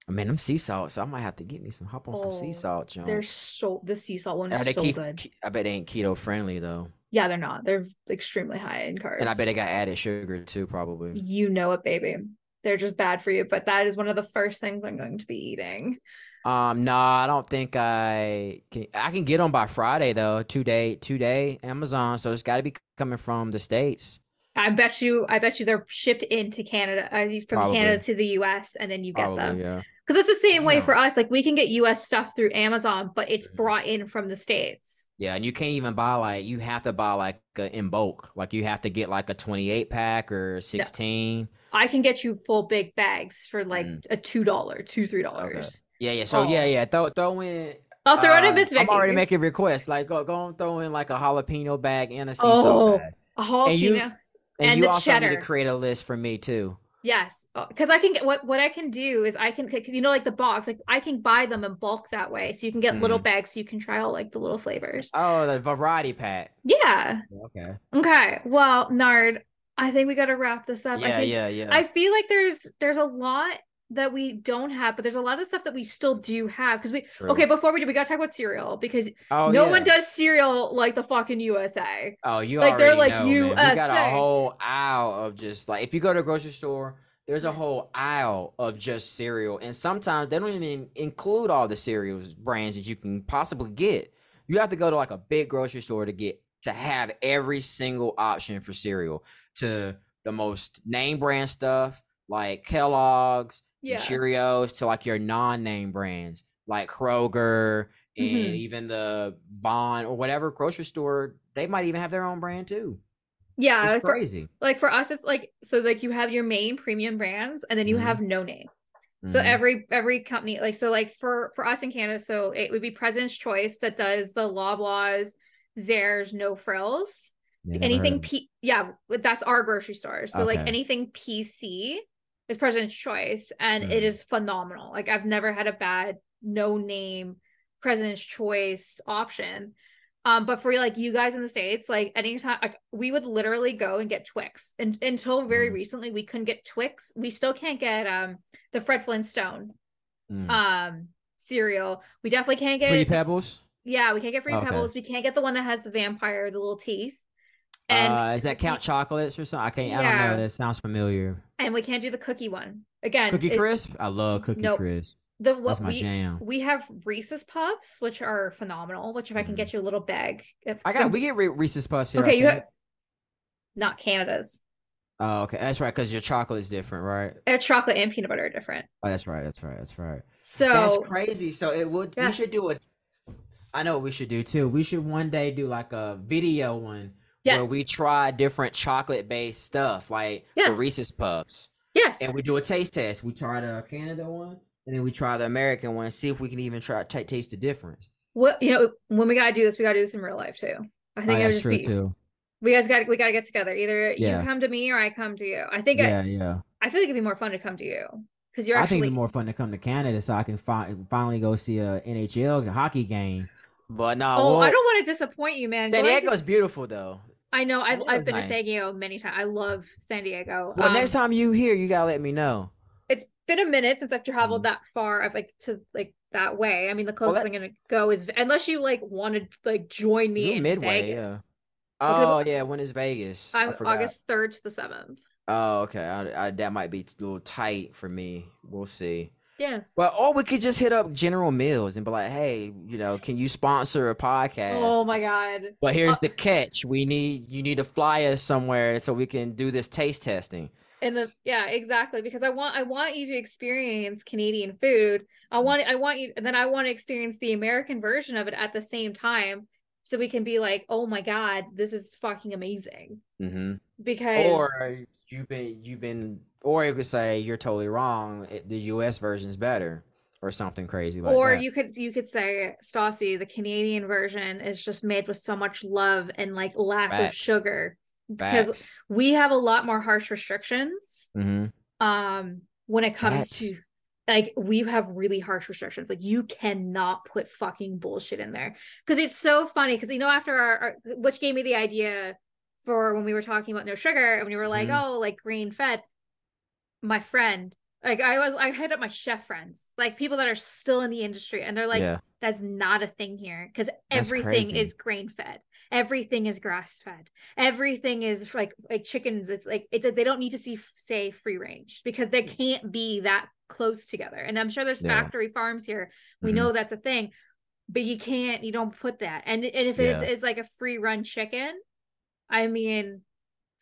I mean, I'm sea salt, so I might have to get me some. Hop on some sea oh, salt, John. They're so the sea salt one is so good. I bet they ain't keto friendly though. Yeah, they're not. They're extremely high in carbs. And I bet they got added sugar too, probably. You know it, baby. They're just bad for you. But that is one of the first things I'm going to be eating. Um, no, nah, I don't think I can. I can get them by Friday though. Two day, two day Amazon. So it's got to be coming from the states. I bet you. I bet you they're shipped into Canada uh, from Probably. Canada to the U.S. and then you get Probably, them. Yeah because it's the same way for us like we can get us stuff through amazon but it's mm-hmm. brought in from the states yeah and you can't even buy like you have to buy like a, in bulk like you have to get like a 28 pack or 16 no. i can get you full big bags for like mm. a two dollar two three dollars okay. yeah yeah so oh. yeah yeah throw, throw in I'll throw uh, it in Miss I'm already making requests. Like, go, go and throw in like a jalapeno bag and a sea oh, bag. A jalapeno and, you, and, and you also cheddar. need to create a list for me too. Yes, because uh, I can get what what I can do is I can you know like the box like I can buy them in bulk that way, so you can get mm. little bags so you can try all like the little flavors. Oh, the variety pack. Yeah. Okay. Okay. Well, Nard, I think we got to wrap this up. Yeah, think, yeah, yeah. I feel like there's there's a lot that we don't have, but there's a lot of stuff that we still do have because we True. okay. Before we do, we gotta talk about cereal because oh, no yeah. one does cereal like the fucking USA. Oh, you like they're like know, USA. We got a whole aisle of just like if you go to a grocery store, there's a whole aisle of just cereal, and sometimes they don't even include all the cereals brands that you can possibly get. You have to go to like a big grocery store to get to have every single option for cereal to the most name brand stuff like Kellogg's yeah. Cheerios to like your non-name brands like Kroger and mm-hmm. even the Vaughn or whatever grocery store, they might even have their own brand too. Yeah, it's crazy. For, like for us, it's like so like you have your main premium brands and then you mm-hmm. have no name. Mm-hmm. So every every company like so like for for us in Canada, so it would be President's Choice that does the Loblaws, Zehrs, No Frills. anything P yeah, that's our grocery store. So okay. like anything PC is President's Choice, and mm. it is phenomenal. Like I've never had a bad no name President's Choice option. Um, but for like you guys in the states, like anytime, like we would literally go and get Twix, and until very mm. recently, we couldn't get Twix. We still can't get um the Fred Flintstone mm. um cereal. We definitely can't get Fruity Pebbles. Yeah, we can't get Fruity okay. Pebbles. We can't get the one that has the vampire, the little teeth. And uh, is that Count Chocolates or something? I can't. Yeah. I don't know. That sounds familiar. And we can't do the cookie one again. Cookie Crisp. I love Cookie nope. Crisp. The what That's my we, jam. We have Reese's Puffs, which are phenomenal. Which if I can get mm. you a little bag, if, I got. So, we get Reese's Puffs here. Okay, you have not Canada's. Oh, okay, that's right. Because your chocolate is different, right? Our chocolate and peanut butter are different. Oh, that's right. That's right. That's right. So that's crazy. So it would. Yeah. We should do it. I know what we should do too. We should one day do like a video one yes. where we try different chocolate based stuff, like yes. the Reese's Puffs. Yes. And we do a taste test. We try the Canada one, and then we try the American one, and see if we can even try t- taste the difference. What you know, when we gotta do this, we gotta do this in real life too. I think oh, that's true be, too. We guys got we gotta get together. Either yeah. you come to me or I come to you. I think yeah, I, yeah. I feel like it'd be more fun to come to you because you're. Actually... I think it'd be more fun to come to Canada so I can fi- finally go see a NHL hockey game. But no, oh, I don't want to disappoint you, man. San Diego's beautiful though. I know. I've, I've been nice. to San Diego many times. I love San Diego. Well, um, next time you here, you gotta let me know. It's been a minute since I've traveled mm. that far. I've like to like that way. I mean, the closest well, that... I'm gonna go is unless you like wanted like join me in midway. Vegas. Yeah. Oh yeah, when is Vegas? I'm August third to the seventh. Oh okay, I, I, that might be a little tight for me. We'll see. Yes. Well, or we could just hit up General Mills and be like, "Hey, you know, can you sponsor a podcast?" Oh my god! But here's uh, the catch: we need you need to fly us somewhere so we can do this taste testing. And the yeah, exactly. Because I want I want you to experience Canadian food. I want I want you, and then I want to experience the American version of it at the same time, so we can be like, "Oh my god, this is fucking amazing." Mm-hmm. Because or you've been you've been or you could say you're totally wrong. The U.S. version is better, or something crazy like or that. you could you could say, Stassi, the Canadian version is just made with so much love and like lack Facts. of sugar because Facts. we have a lot more harsh restrictions. Mm-hmm. Um, when it comes Facts. to like we have really harsh restrictions like you cannot put fucking bullshit in there because it's so funny because you know after our, our, which gave me the idea for when we were talking about no sugar and we were like mm-hmm. oh like grain fed my friend like i was i hit up my chef friends like people that are still in the industry and they're like yeah. that's not a thing here because everything is grain fed everything is grass fed everything is like like chickens it's like it, they don't need to see say free range because they can't be that close together and i'm sure there's yeah. factory farms here we mm-hmm. know that's a thing but you can't you don't put that and, and if yeah. it is like a free run chicken i mean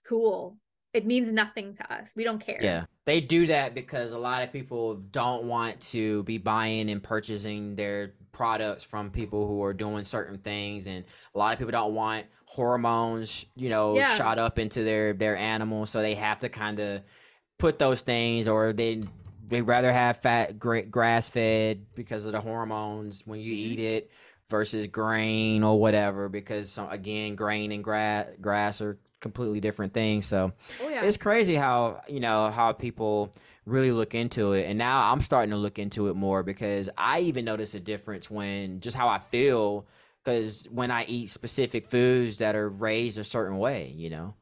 cool it means nothing to us. We don't care. Yeah. They do that because a lot of people don't want to be buying and purchasing their products from people who are doing certain things and a lot of people don't want hormones, you know, yeah. shot up into their their animals so they have to kind of put those things or they they rather have fat grass fed because of the hormones when you eat mm-hmm. it versus grain or whatever because uh, again grain and grass grass are completely different things. So oh, yeah. it's crazy how you know how people really look into it, and now I'm starting to look into it more because I even notice a difference when just how I feel because when I eat specific foods that are raised a certain way, you know.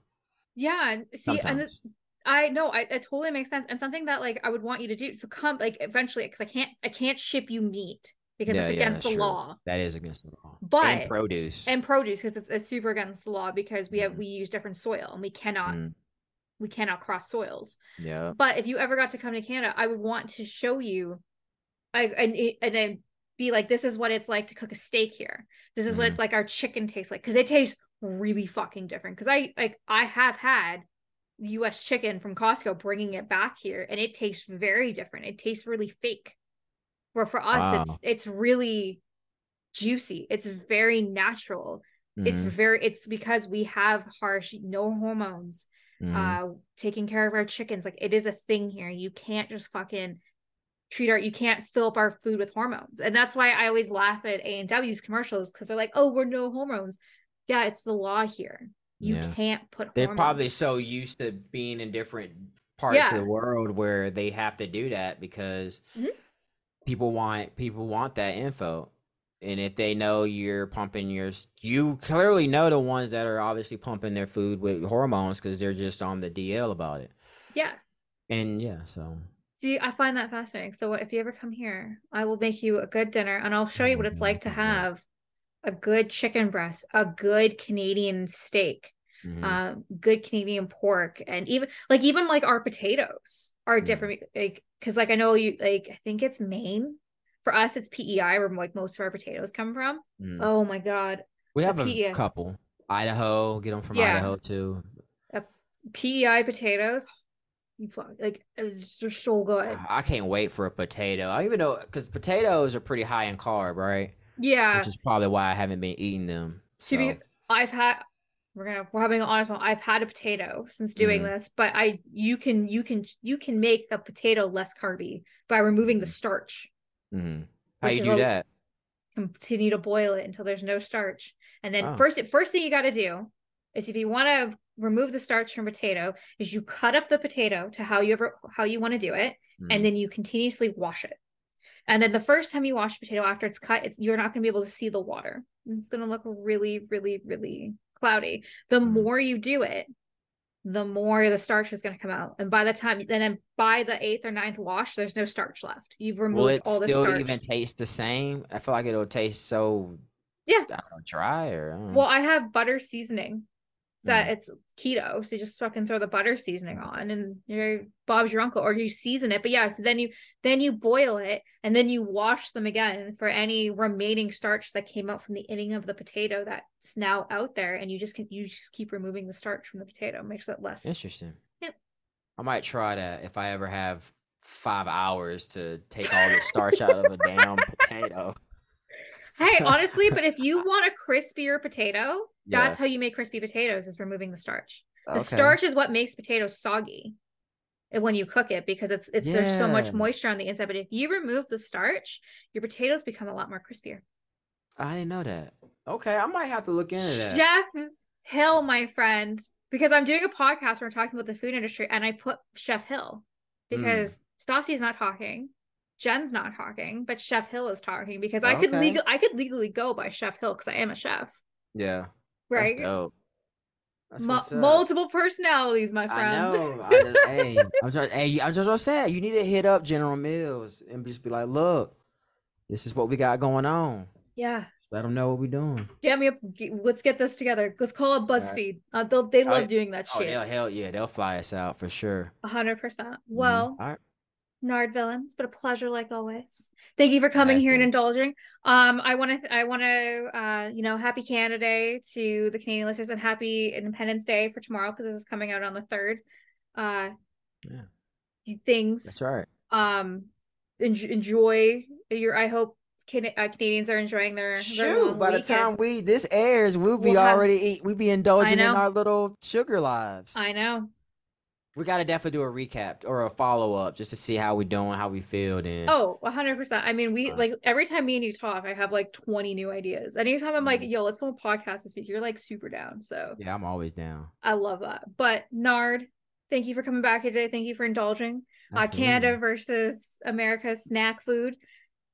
Yeah, see, Sometimes. and this, I know I it totally makes sense and something that like I would want you to do. So come like eventually because I can't I can't ship you meat because yeah, it's against yeah, the law. That is against the law. But and produce and produce because it's, it's, super against the law because we have mm. we use different soil and we cannot mm. we cannot cross soils. Yeah. But if you ever got to come to Canada, I would want to show you, I and and then be like, this is what it's like to cook a steak here. This is mm. what it's like our chicken tastes like because it tastes really fucking different. Because I like I have had U.S. chicken from Costco, bringing it back here, and it tastes very different. It tastes really fake. Where for us, wow. it's it's really juicy. It's very natural. Mm-hmm. It's very. It's because we have harsh, no hormones, mm-hmm. uh, taking care of our chickens. Like it is a thing here. You can't just fucking treat our. You can't fill up our food with hormones, and that's why I always laugh at A and W's commercials because they're like, "Oh, we're no hormones." Yeah, it's the law here. You yeah. can't put. They're probably so used to being in different parts yeah. of the world where they have to do that because mm-hmm people want people want that info. And if they know you're pumping your you clearly know the ones that are obviously pumping their food with hormones because they're just on the dl about it. Yeah. And yeah so. See i find that fascinating. So if you ever come here i will make you a good dinner and i'll show you what it's like to have a good chicken breast a good canadian steak mm-hmm. um, good canadian pork and even like even like our potatoes are mm-hmm. different like because like I know you like I think it's Maine. For us, it's PEI where like most of our potatoes come from. Mm. Oh my god, we have a, a couple. Idaho, get them from yeah. Idaho too. A PEI potatoes, You fuck like it was just so good. I can't wait for a potato. I even know because potatoes are pretty high in carb, right? Yeah, which is probably why I haven't been eating them. So. Be, I've had we're gonna we're having an honest one. I've had a potato since doing mm this, but I you can you can you can make a potato less carby by removing the mm-hmm. starch. Mm-hmm. How you do a, that? Continue to boil it until there's no starch, and then oh. first first thing you got to do is if you want to remove the starch from potato, is you cut up the potato to how you ever how you want to do it, mm and then you continuously wash it. And then the first time you wash potato after it's cut, it's you're not going to be able to see the water. It's going to look really, really, really cloudy. The mm-hmm. more you do it, the more the starch is going to come out. And by the time, then by the eighth or ninth wash, there's no starch left. You've removed Will it all the still even taste the same? I feel like it'll taste so yeah, I know, dry or well, I have butter seasoning that mm. it's keto. So you just fucking throw the butter seasoning on and your Bob's your uncle, or you season it. But yeah, so then you then you boil it and then you wash them again for any remaining starch that came out from the inning of the potato that's now out there, and you just can you just keep removing the starch from the potato, makes it less interesting. Yep. I might try that if I ever have five hours to take all the starch out of a damn potato. Hey, honestly, but if you want a crispier potato, yeah. that's how you make crispy potatoes is removing the starch. The okay. starch is what makes potatoes soggy when you cook it because it's it's yeah. there's so much moisture on the inside. But if you remove the starch, your potatoes become a lot more crispier. I didn't know that. Okay, I might have to look into that. Chef Hill, my friend, because I'm doing a podcast where I'm talking about the food industry, and I put Chef Hill because mm. Stassi is not talking. Jen's not talking, but Chef Hill is talking because I okay. could legal I could legally go by Chef Hill because I am a chef. Yeah. Right. Multiple personalities, my friend. I know. I just, hey, I'm just, hey, I'm just saying, you need to hit up General Mills and just be like, look, this is what we got going on. Yeah. Just let them know what we're doing. Get me up. Let's get this together. Let's call it BuzzFeed. Right. Uh, they love oh, doing that oh, shit. They'll, hell yeah, they'll fly us out for sure. hundred percent. Well, mm-hmm. Nard Villain. It's been a pleasure, like always. Thank you for coming here and indulging. Um, I want to, I want to, uh, you know, happy Canada Day to the Canadian listeners and happy Independence Day for tomorrow because this is coming out on the third. Uh, yeah, things. That's right. Um, en- enjoy your. I hope Can- uh, Canadians are enjoying their. Shoot! Their by weekend. the time we this airs, we'll be we'll already have, eat. We'll be indulging in our little sugar lives. I know. We got to definitely do a recap or a follow up just to see how we doing, how we feel. Then oh, one hundred percent. I mean, we uh, like every time me and you talk, I have like twenty new ideas. Anytime I'm like, mm-hmm. "Yo, let's film a podcast this week," you're like super down. So yeah, I'm always down. I love that. But Nard, thank you for coming back here today. Thank you for indulging. Uh, Canada versus America's snack food.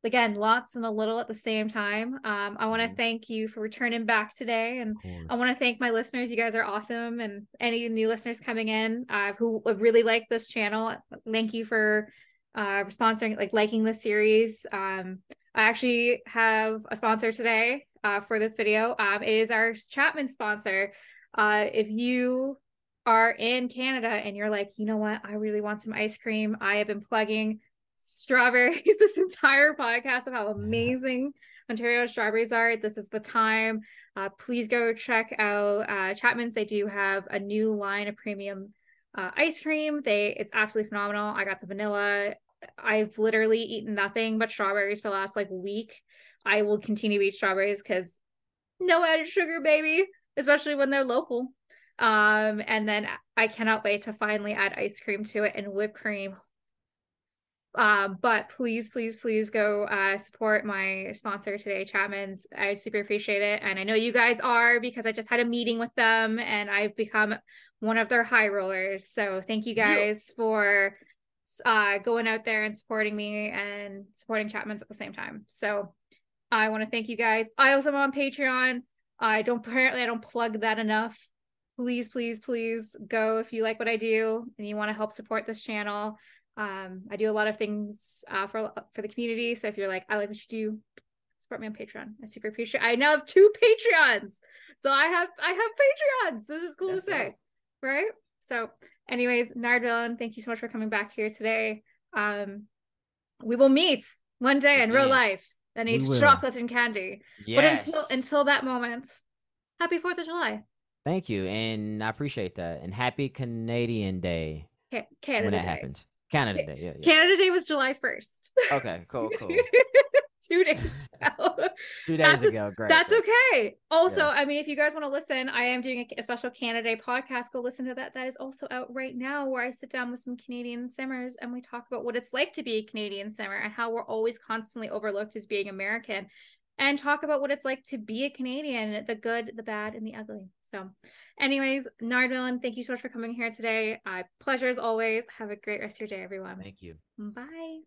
Again, lots and a little at the same time. Um, I want to mm-hmm. thank you for returning back today. And I want to thank my listeners. You guys are awesome. And any new listeners coming in uh, who really like this channel, thank you for uh, sponsoring, like liking this series. Um, I actually have a sponsor today uh, for this video. Um, it is our Chapman sponsor. Uh, if you are in Canada and you're like, you know what, I really want some ice cream, I have been plugging strawberries this entire podcast of how amazing Ontario strawberries are. This is the time. Uh, please go check out uh, Chapman's. They do have a new line of premium uh, ice cream. They it's absolutely phenomenal. I got the vanilla. I've literally eaten nothing but strawberries for the last like week. I will continue to eat strawberries because no added sugar, baby, especially when they're local. Um, and then I cannot wait to finally add ice cream to it and whipped cream. Um, but please, please, please go uh, support my sponsor today, Chapman's. I super appreciate it. And I know you guys are because I just had a meeting with them and I've become one of their high rollers. So thank you guys yeah. for uh, going out there and supporting me and supporting Chapman's at the same time. So I want to thank you guys. I also am on Patreon. I don't apparently I don't plug that enough. Please, please, please go if you like what I do and you want to help support this channel. Um, I do a lot of things uh, for for the community. So if you're like, I like what you do, support me on Patreon. I super appreciate. I now have two Patreons, so I have I have Patreons. This is cool That's to say, right? So, anyways, Nard Villain, thank you so much for coming back here today. Um, we will meet one day in real life and eat chocolate and candy. Yes. But until until that moment, happy Fourth of July. Thank you, and I appreciate that. And happy Canadian Day. Canada when that Day. happens. Canada Day. Yeah, yeah. Canada Day was July 1st. Okay, cool, cool. Two days ago. Two days that's ago. Great. That's great. okay. Also, yeah. I mean, if you guys want to listen, I am doing a, a, special Canada Day podcast. Go listen to that. That is also out right now, where I sit down with some Canadian simmers and we talk about what it's like to be a Canadian simmer and how we're always constantly overlooked as being American and talk about what it's like to be a Canadian, the good, the bad, and the ugly. So, anyways, Nard thank you so much for coming here today. Uh, pleasure as always. Have a great rest of your day, everyone. Thank you. Bye.